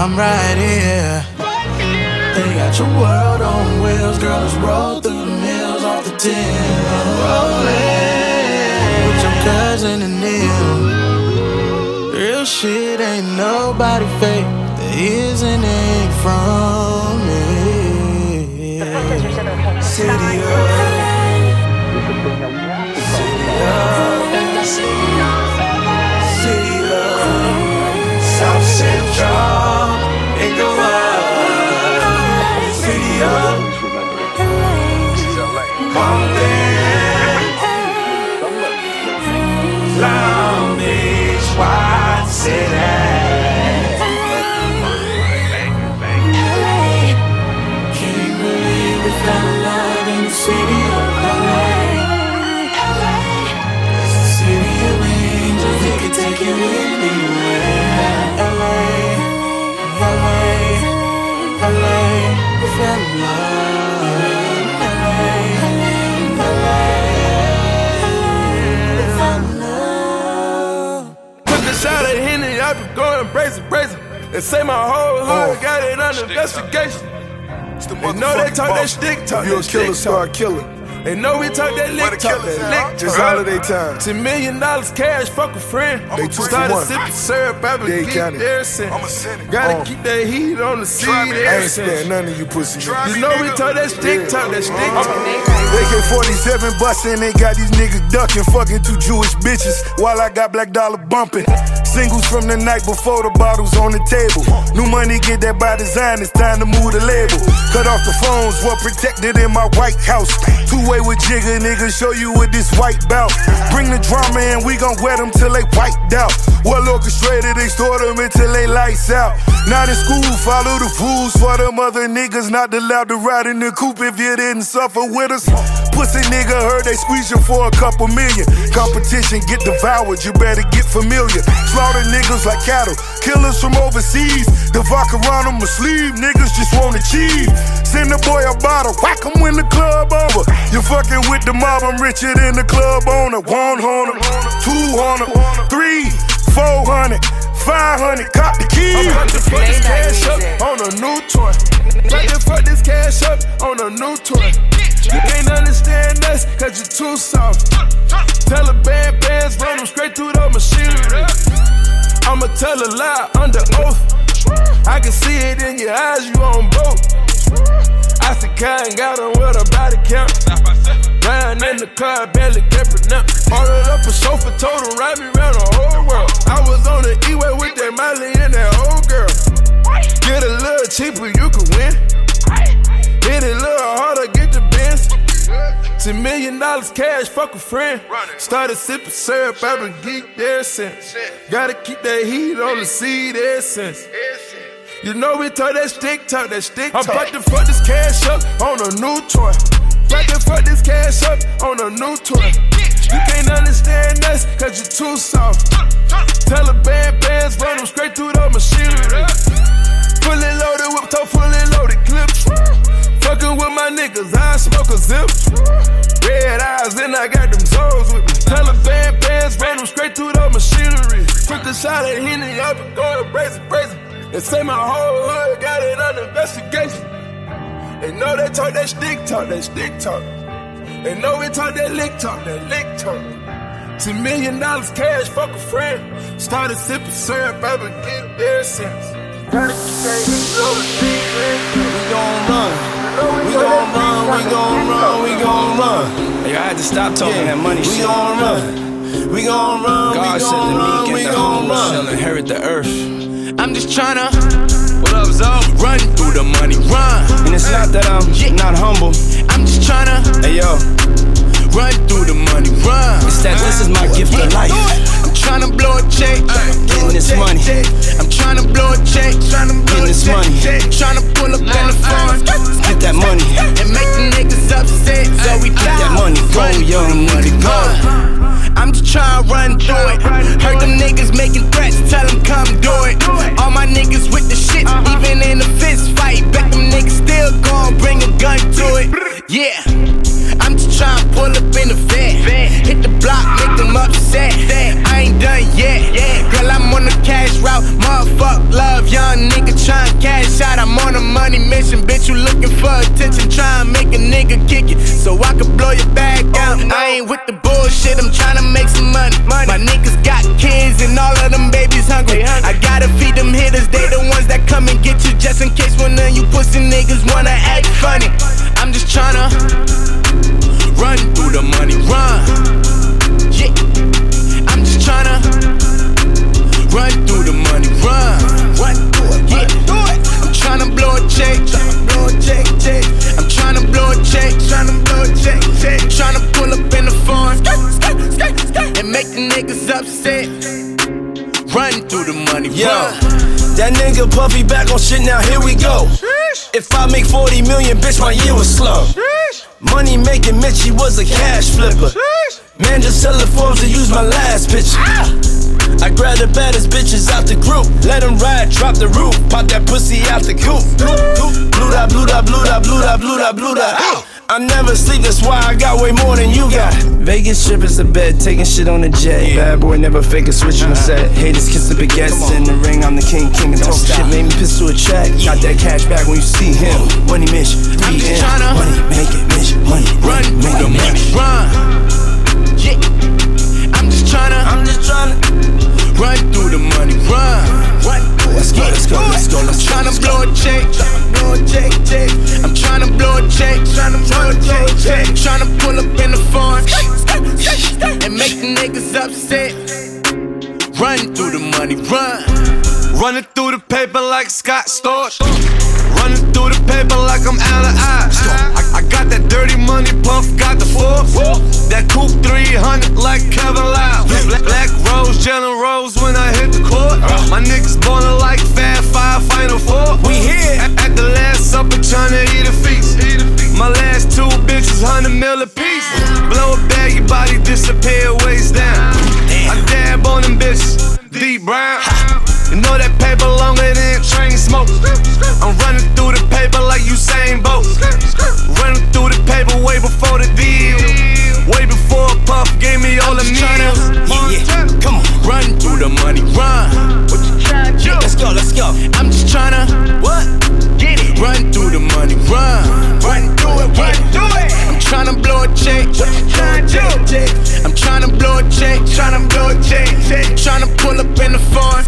I'm right here. They got your world on wheels, girl. Let's roll through the mills off the tin. Rolling with your cousin and Neil. Real shit ain't nobody fake. There isn't ain't from me. City of City of South Central They say my whole hood oh. got it under investigation. They know they talk that stick talk. You a killer, start killing. They know we talk that lick talk, that lick It's holiday time. Ten million dollars cash, fuck a friend. They two Started sipping syrup, I been geek County. there since. Gotta Uh. keep that heat on the seed I ain't sparing none of you pussy. You know we talk that stick talk, that stick talk. AK-47 bustin', they got these niggas ducking, fucking two Jewish bitches, while I got black dollar bumping. Singles from the night before the bottles on the table. New money get that by design, it's time to move the label. Cut off the phones, well protected in my White House. Two way with Jigga, nigga, show you with this white belt. Bring the drama in, we gon' wet them till they wiped out. Well orchestrated, they store them until they lights out. Not in school, follow the rules for them other niggas. Not allowed to ride in the coupe if you didn't suffer with us. Pussy nigga heard they squeeze you for a couple million. Competition get devoured, you better get familiar. Slaughter niggas like cattle, killers from overseas. The vodka around them a sleeve, niggas just want to cheese. Send the boy a bottle, whack him when the club over. You fucking with the mob, I'm richer than the club owner. One hundred, two hundred, three, four hundred, five hundred. Cop the keys. I'm about to fuck this cash up on a new toy. About to fuck this cash up on a new toy. You can't understand us, cause you're too soft. Taliban bands run them straight through the machinery. I'ma tell a lie under oath. I can see it in your eyes, you on both. I said, kind got on with a body count. Riding in the car, barely kept up. Ordered up a sofa, told him ride me around the whole world. I was on the E-way with that Miley and that old girl. Get a little cheaper, you can win. Hit it a little harder, get the bins. Ten million dollars cash, fuck a friend. Started sipping syrup, I've been geeked there since. Gotta keep that heat on the seed there since. You know we talk that stick talk, that stick talk. I'm about to fuck this cash up on a new toy. About to fuck this cash up on a new toy. You can't understand us, cause you're too soft. Taliban bands run them straight through the machinery. Fully loaded, whip top, fully loaded clips. Fucking with my niggas, I smoke a zip. Red eyes, and I got them zones with me. Taliban bands run them straight through the machinery. Took a shot at Henny, I been going brazen, brazen. And say my whole hood got it under investigation. They know they talk that stick talk, that stick talk. They know we talk that lick talk, that lick talk. Ten million dollars cash, fuck a friend. Started sipping syrup, I been getting there since. Gotta We gon' run. We gon' run, we gon' run, we gon' run. Hey, I had to stop talking that money we shit. gon' run. We gon' run. God we said gon' the run, meek we and the gon' humble run. shall inherit the earth. I'm just tryna. What up, Zo? Run through the money, run. And it's not that I'm not humble. I'm just tryna. Hey, yo. Run through the money, run. It's that this is my gift of life. I'm tryna blow a check. Getting this money. I'm tryna blow a check. Getting this money. Tryna pull up in the phone. Get that money. And make the niggas upset. So we Get that money. Go, young nigga, go. I'm just tryna run through it. Heard them niggas making threats, tell them come do it. All my niggas with the shit, even in a fist fight. Bet them niggas still gon' bring a gun to it. Yeah. I'm just tryna pull up in the vet. Hit the block, make them upset. I ain't done yet. Girl, I'm on the cash route. Motherfuck love, young nigga tryna cash out. I'm on a money mission, bitch. You looking for attention, tryna make a nigga kick it. So I can blow your back oh, out. I ain't with the bullshit, I'm tryna make some money. My niggas got kids and all of them babies hungry. I gotta feed them hitters, they the ones that come and get you just in case one of you pussy niggas wanna act funny. I'm just tryna run through the money, run. Yeah, I'm just tryna run through the money, run. Run through it, yeah. I'm tryna blow a check, tryna blow a check, check. I'm tryna blow a check, tryna blow a check, check. Tryna pull up in the farm and make the niggas upset. Run through the money, Yo, run. That nigga Puffy back on shit now, here we go. If I make 40 million, bitch, my year was slow. Money making Mitchie was a cash flipper. Man, just tell the Forbes to use my last picture. I grab the baddest bitches out the group. Let them ride, drop the roof. Pop that pussy out the coop. Blue da, blue da, blue da, blue da, blue da, blue da. I never sleep, that's why I got way more than you got. Vegas trip is a bed, taking shit on the jet. Bad boy never fake a switch on the set. Uh-huh. Haters kiss the baguettes in the ring. I'm the king, king, and talk shit. Made me piss to a track. Got that cash back when you see him. Money Mitch, I'm be just him. tryna Money make it, Mitch. Money run make it, money, Mitch. run. Yeah, I'm just tryna. I'm just tryna run through the money, run. Run through Let's go, let's go, let's go, let's go. I'm tryna blow a check, blow a check, check. I'm tryna blow a check, tryna blow a check, check. Tryna pull up in the farm and make the niggas upset. Run through the money, run. Running through the paper like Scott Storch. Running through the paper like I'm out of eyes. I, I got that dirty money, puff, got the force. That coupe 300 like Kevin Liles. Black, black rose, Jalen Rose when I hit the court. My niggas ballin' like Fab Five Final Four. We here at, at the last supper trying to eat a feast. My last two bitches, 100 mil a piece. Blow a bag, your body disappear, waist down. I dab on them bitches, deep brown. You know that paper longer than train smoke. I'm running through the paper like Usain Bolt. Running through the paper way before the deal. Way gave me all the meals. Yeah, yeah, come on. Run through the money, run. What you tryna do? Let's go, let's go. I'm just tryna What? get it. Run through the money, run. Run through it, run through it. I'm tryna blow a check. What you tryna do? I'm tryna blow a check, tryna blow a check, check. Tryna pull up in the farm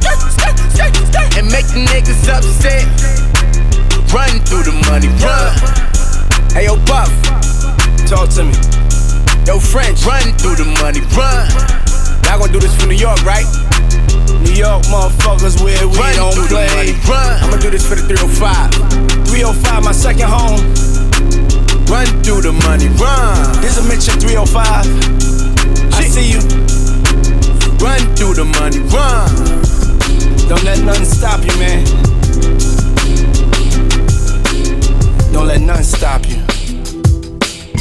and make the niggas upset. Run through the money, run. Hey yo, Buff, Talk to me. Yo French, run through the money, run. Y'all gonna do this for New York, right? New York motherfuckers where we Run don't through the money, play. run. I'ma do this for the 305. 305, my second home. Run through the money, run. This a at 305. I see you. Run through the money, run. Don't let nothing stop you, man. Don't let nothing stop you.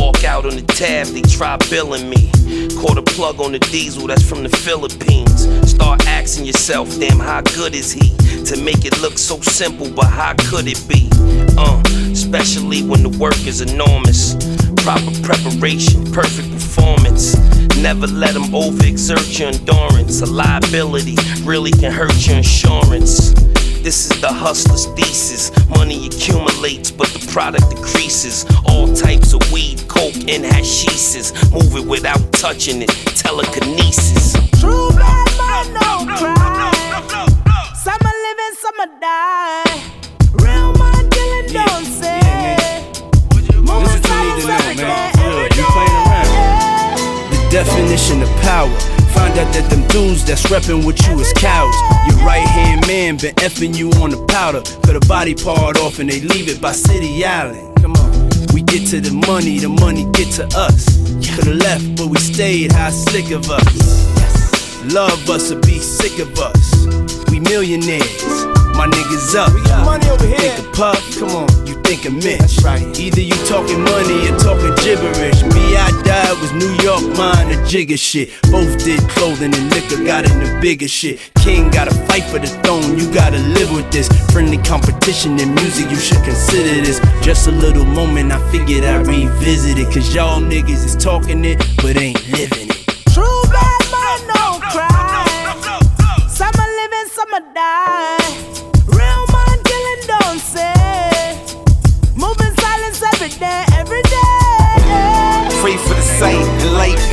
Walk out on the tab, they try billing me. Caught a plug on the diesel that's from the Philippines. Start asking yourself, damn, how good is he? To make it look so simple, but how could it be? Uh, especially when the work is enormous. Proper preparation, perfect performance. Never let them overexert your endurance. A liability really can hurt your insurance. This is the hustler's thesis. Money accumulates, but the product decreases. All types of weed, coke, and hashishes. Move it without touching it. Telekinesis. True blood man, no cry. Some are living, some are die. Real man killing, don't say. Moving silence every day, every day. The definition of power. Find out that them dudes that's reppin' with you is cowards. Your right hand man been effing you on the powder. Cut a body part off and they leave it by City Island. Come on. We get to the money, the money get to us. Could've left, but we stayed. How sick of us. Love us or be sick of us. We millionaires. My niggas up. We got money over here. Think of Puff, come on, you think of Mitch. right. Either you talking money or talking gibberish. Me, I died was New York mine or jigger shit. Both did clothing and liquor, got into bigger shit. King gotta fight for the throne, you gotta live with this. Friendly competition in music, you should consider this. Just a little moment, I figured I'd revisit it. Cause y'all niggas is talking it, but ain't living it.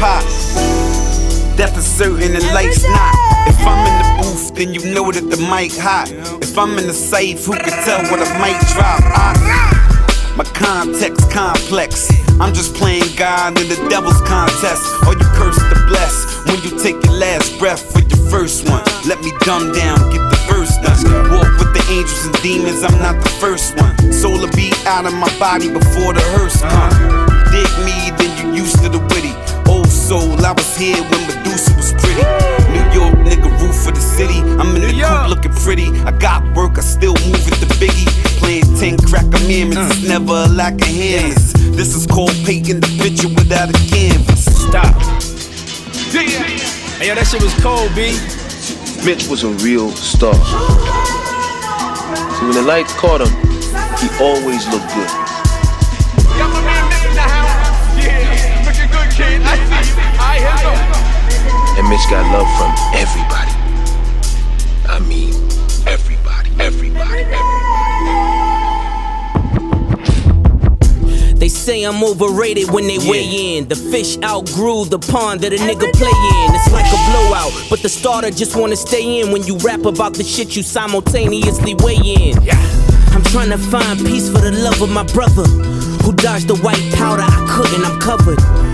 Late. Death is certain and life's not. If I'm in the booth, then you know that the mic hot. If I'm in the safe, who can tell what I might drop? I, my context complex. I'm just playing God in the devil's contest. Or you curse the bless when you take your last breath for your first one. Let me dumb down, get the verse done. Walk with the angels and demons, I'm not the first one. Soul will be out of my body before the hearse come. Dig me, then you used to the witty. Old soul, I was here when Medusa was pretty. New York nigga, roof for the city. I'm in the coop looking pretty. I got work, I still move it to Biggie. Playing 10 Crack Commandments, it's mm. never a lack of hands. This is called painting the picture without a canvas. Stop. Damn. Hey, yo, that shit was cold, B. Mitch was a real star. So when the lights caught him, he always looked good. And Mitch got love from everybody. I mean, everybody, everybody, everybody. They say I'm overrated when they weigh in. The fish outgrew the pond that a nigga play in. It's like a blowout, but the starter just wanna stay in when you rap about the shit you simultaneously weigh in. I'm trying to find peace for the love of my brother who dodged the white powder. I couldn't, I'm covered.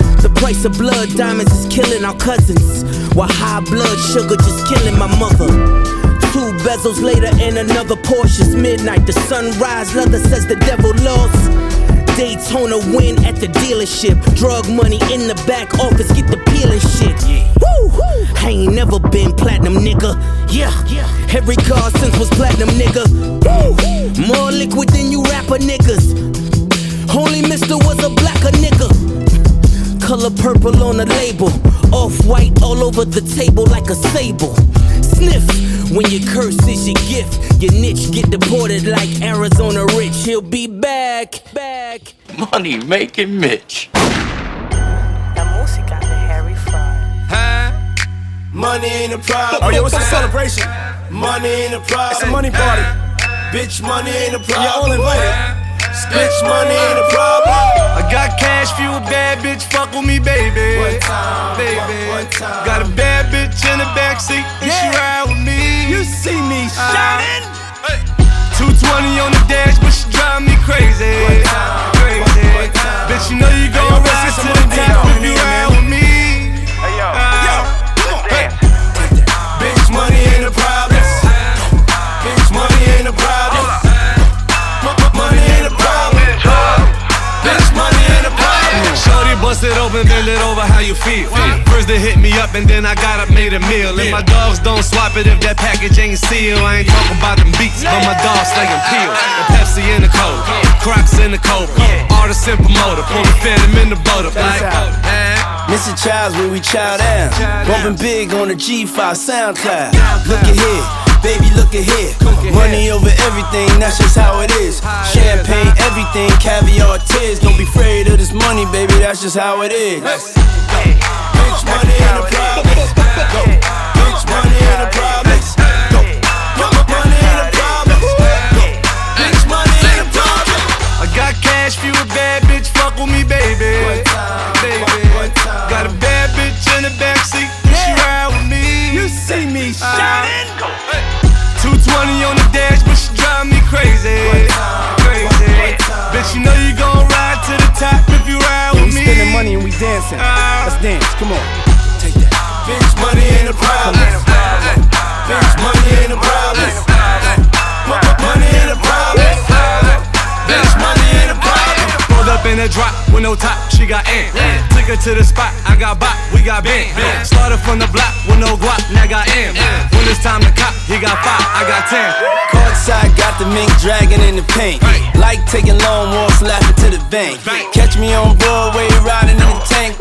Price of blood diamonds is killing our cousins, while high blood sugar just killing my mother. Two bezels later and another Porsche's midnight. The sunrise leather says the devil lost. Daytona win at the dealership. Drug money in the back office, get the peeling shit. Woo! I ain't never been platinum, nigga. Yeah, every car since was platinum, nigga. Woo! More liquid than you rapper niggas. Only Mister was a. Color purple on the label. Off white all over the table like a sable. Sniff when your curse is your gift. Your niche get deported like Arizona Rich. He'll be back, back. Money making Mitch. Money ain't a problem. Oh, yeah, what's the celebration? Money ain't a problem. It's a money party. Bitch, money ain't a problem. You're all invited. Bitch, money ain't a problem. I got cash for you, a bad bitch, fuck with me, baby. One time, baby. one time. Got a bad bitch in the backseat, and she ride with me. You see me uh-huh. shining. 220 on the dash, but she drive me crazy. One time, Crazy. Bitch, you know you gon' rest it to the top if you ride with me. Shorty, Bust it open, bend it over, how you feel? First they hit me up and then I got up, made a meal. And my dogs don't swap it if that package ain't sealed. I ain't talking about them beats, but my dogs slinging pills. The Pepsi in the cold, Crocs in the cold. Artist and promoter, pull the phantom in the boat up like. Mr. Childs where we chow down. Bumping big on the G5 SoundCloud. Look at here. Baby, look at here. Money over everything, that's just how it is. Champagne, everything, caviar, tears. Don't be afraid of this money, baby, that's just how it is. Bitch, money ain't a problem. Go. Bitch, money ain't a problem. Go. Money ain't a problem. Go. Bitch, money ain't a problem. I got cash, few bad bitch, fuck with me, baby. Baby. Got a bad bitch in the backseat, she ride with me. You see me uh, shining. 220 on the dash, but she drive me crazy. Crazy. Bitch, you know you gon' ride to the top if you ride with we spending money and we dancing. Uh, Let's dance, come on. Take that. Bitch, money ain't a problem. Bitch, money ain't a problem. Up in a drop with no top, she got in. Took her to the spot, I got bop, we got bent. Started from the block with no guap, now got in. When it's time to cop, he got five, I got ten. Courtside, got the mink dragon in the paint. Like taking long walks, laughing to the bank. Catch me on Broadway, riding in the tank.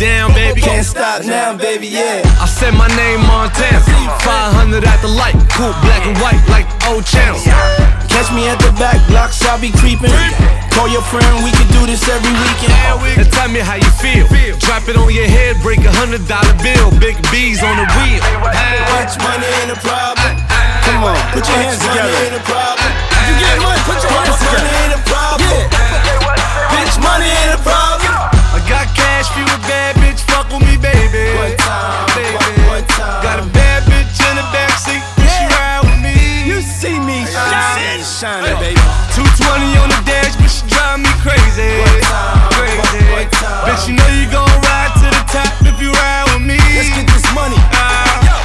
With down, baby. Can't stop now, baby, yeah. I said my name on Montana. 500 at the light, cool black and white like old channel. Catch me at the back blocks, I'll be creeping. Call your friend, we can do this every weekend. Now tell me how you feel. Drop it on your head, break a hundred dollar bill. Big B's on the wheel. Bitch, money ain't a problem. Come on, put your hands together. Money ain't a problem. You get money, put your hands together. Money ain't a problem. Bitch, money ain't a problem. I got cash, few a bad bitch, fuck with me, baby. One time, Baby. Got a bad bitch in the backseat, she ride with me. You see me shining, shining, baby. 220 on the dash, but she drive me crazy. One time, Crazy. Bitch, you know you gon' ride to the top if you ride with me. Let's get this money. Uh, Yo,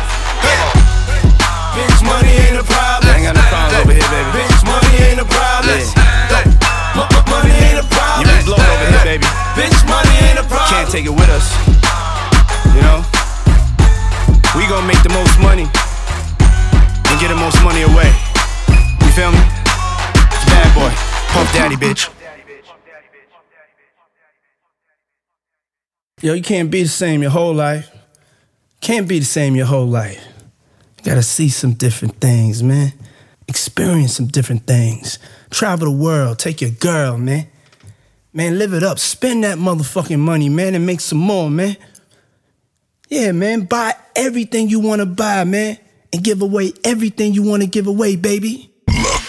Bitch, money ain't a problem. I ain't got no problems over here, baby. Bitch, money ain't a problem. Money take it with us. You know? We gon' make the most money and get the most money away. You feel me? It's bad boy. Puff daddy, bitch. Yo, you can't be the same your whole life. Can't be the same your whole life. You gotta see some different things, man. Experience some different things. Travel the world. Take your girl, man. Man, live it up. Spend that motherfucking money, man, and make some more, man. Yeah, man. Buy everything you wanna buy, man. And give away everything you wanna give away, baby.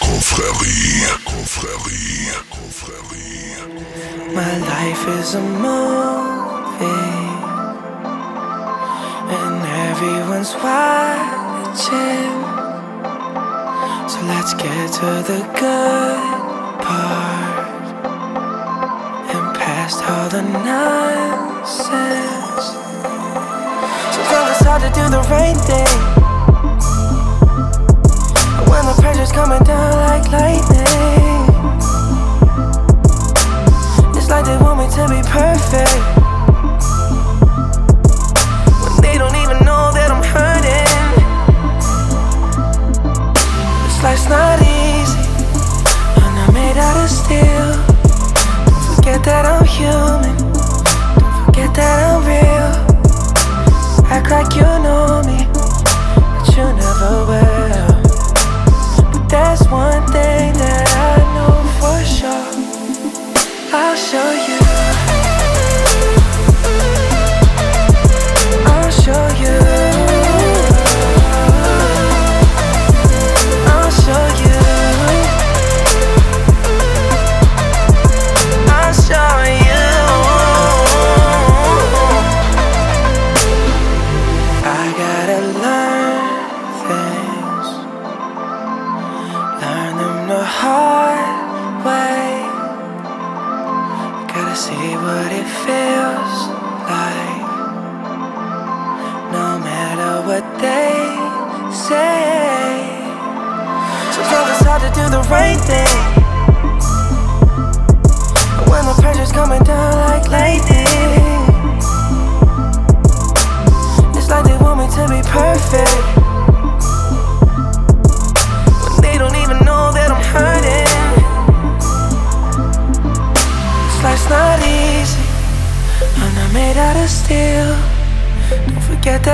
Confrérie, confrérie, confrérie. My life is a movie, and everyone's watching. So let's get to the good part and past all the nonsense. Sometimes it's hard to do the right thing when the pressure's coming down like lightning. It's like they want me to be perfect. When they don't even know that I'm hurting. This life's not easy. I'm not made out of steel. Forget that I'm human. Don't forget that I'm real. Act like you know me, but you never will. But there's one thing that I know for sure. I'll show you.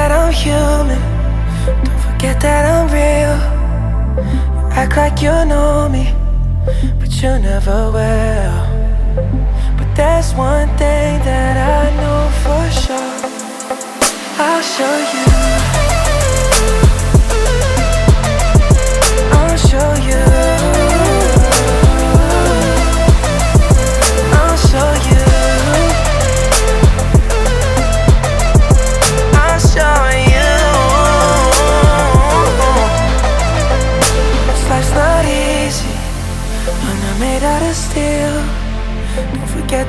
that I'm human. Don't forget that I'm real. You act like you know me, but you never will. But there's one thing that I know for sure. I'll show you.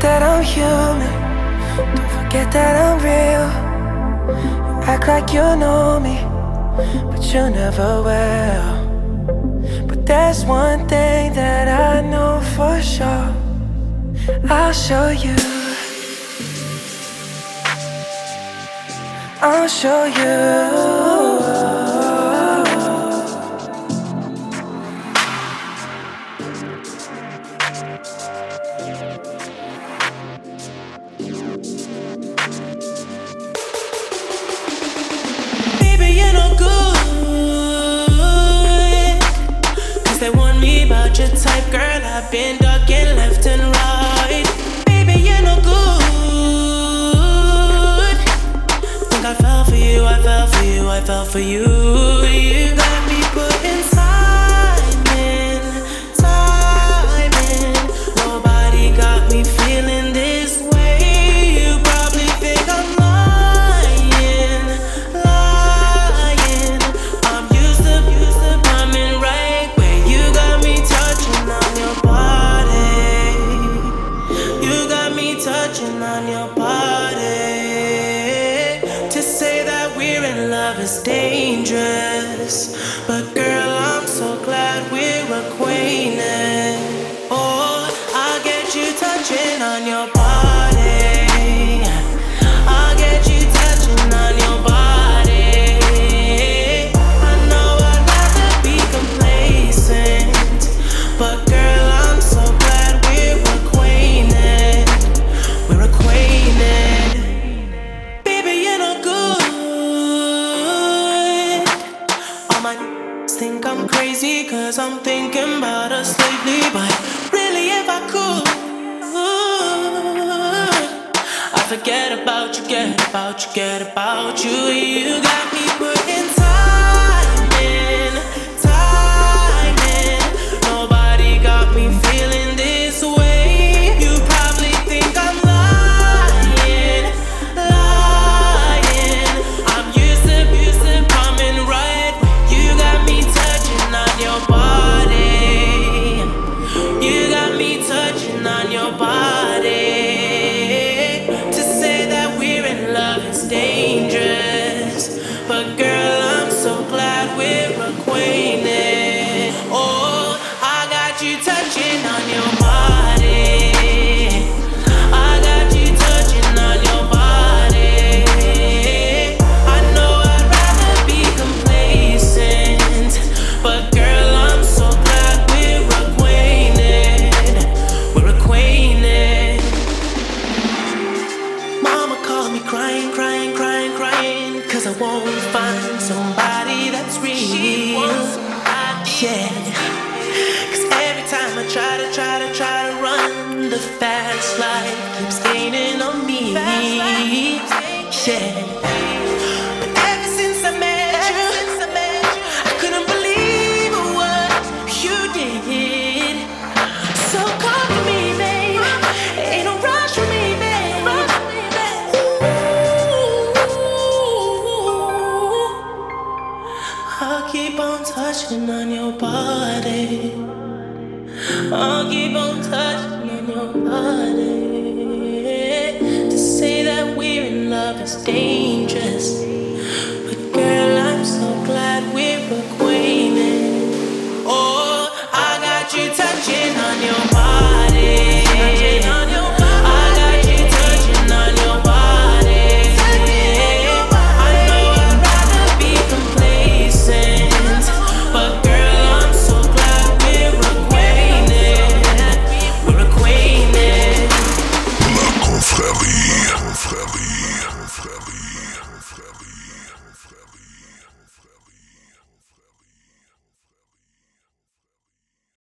that I'm human. Don't forget that I'm real. You act like you know me, but you never will. But there's one thing that I know for sure. I'll show you. I'll show you. been ducking left and right. Baby, you're no good. Think I fell for you, I fell for you, I fell for you. you. Think I'm crazy, cause I'm thinking about us lately. But really, if I could, I forget about you, get about you, get about you. You got me putting time in, time in. Nobody got me feeling.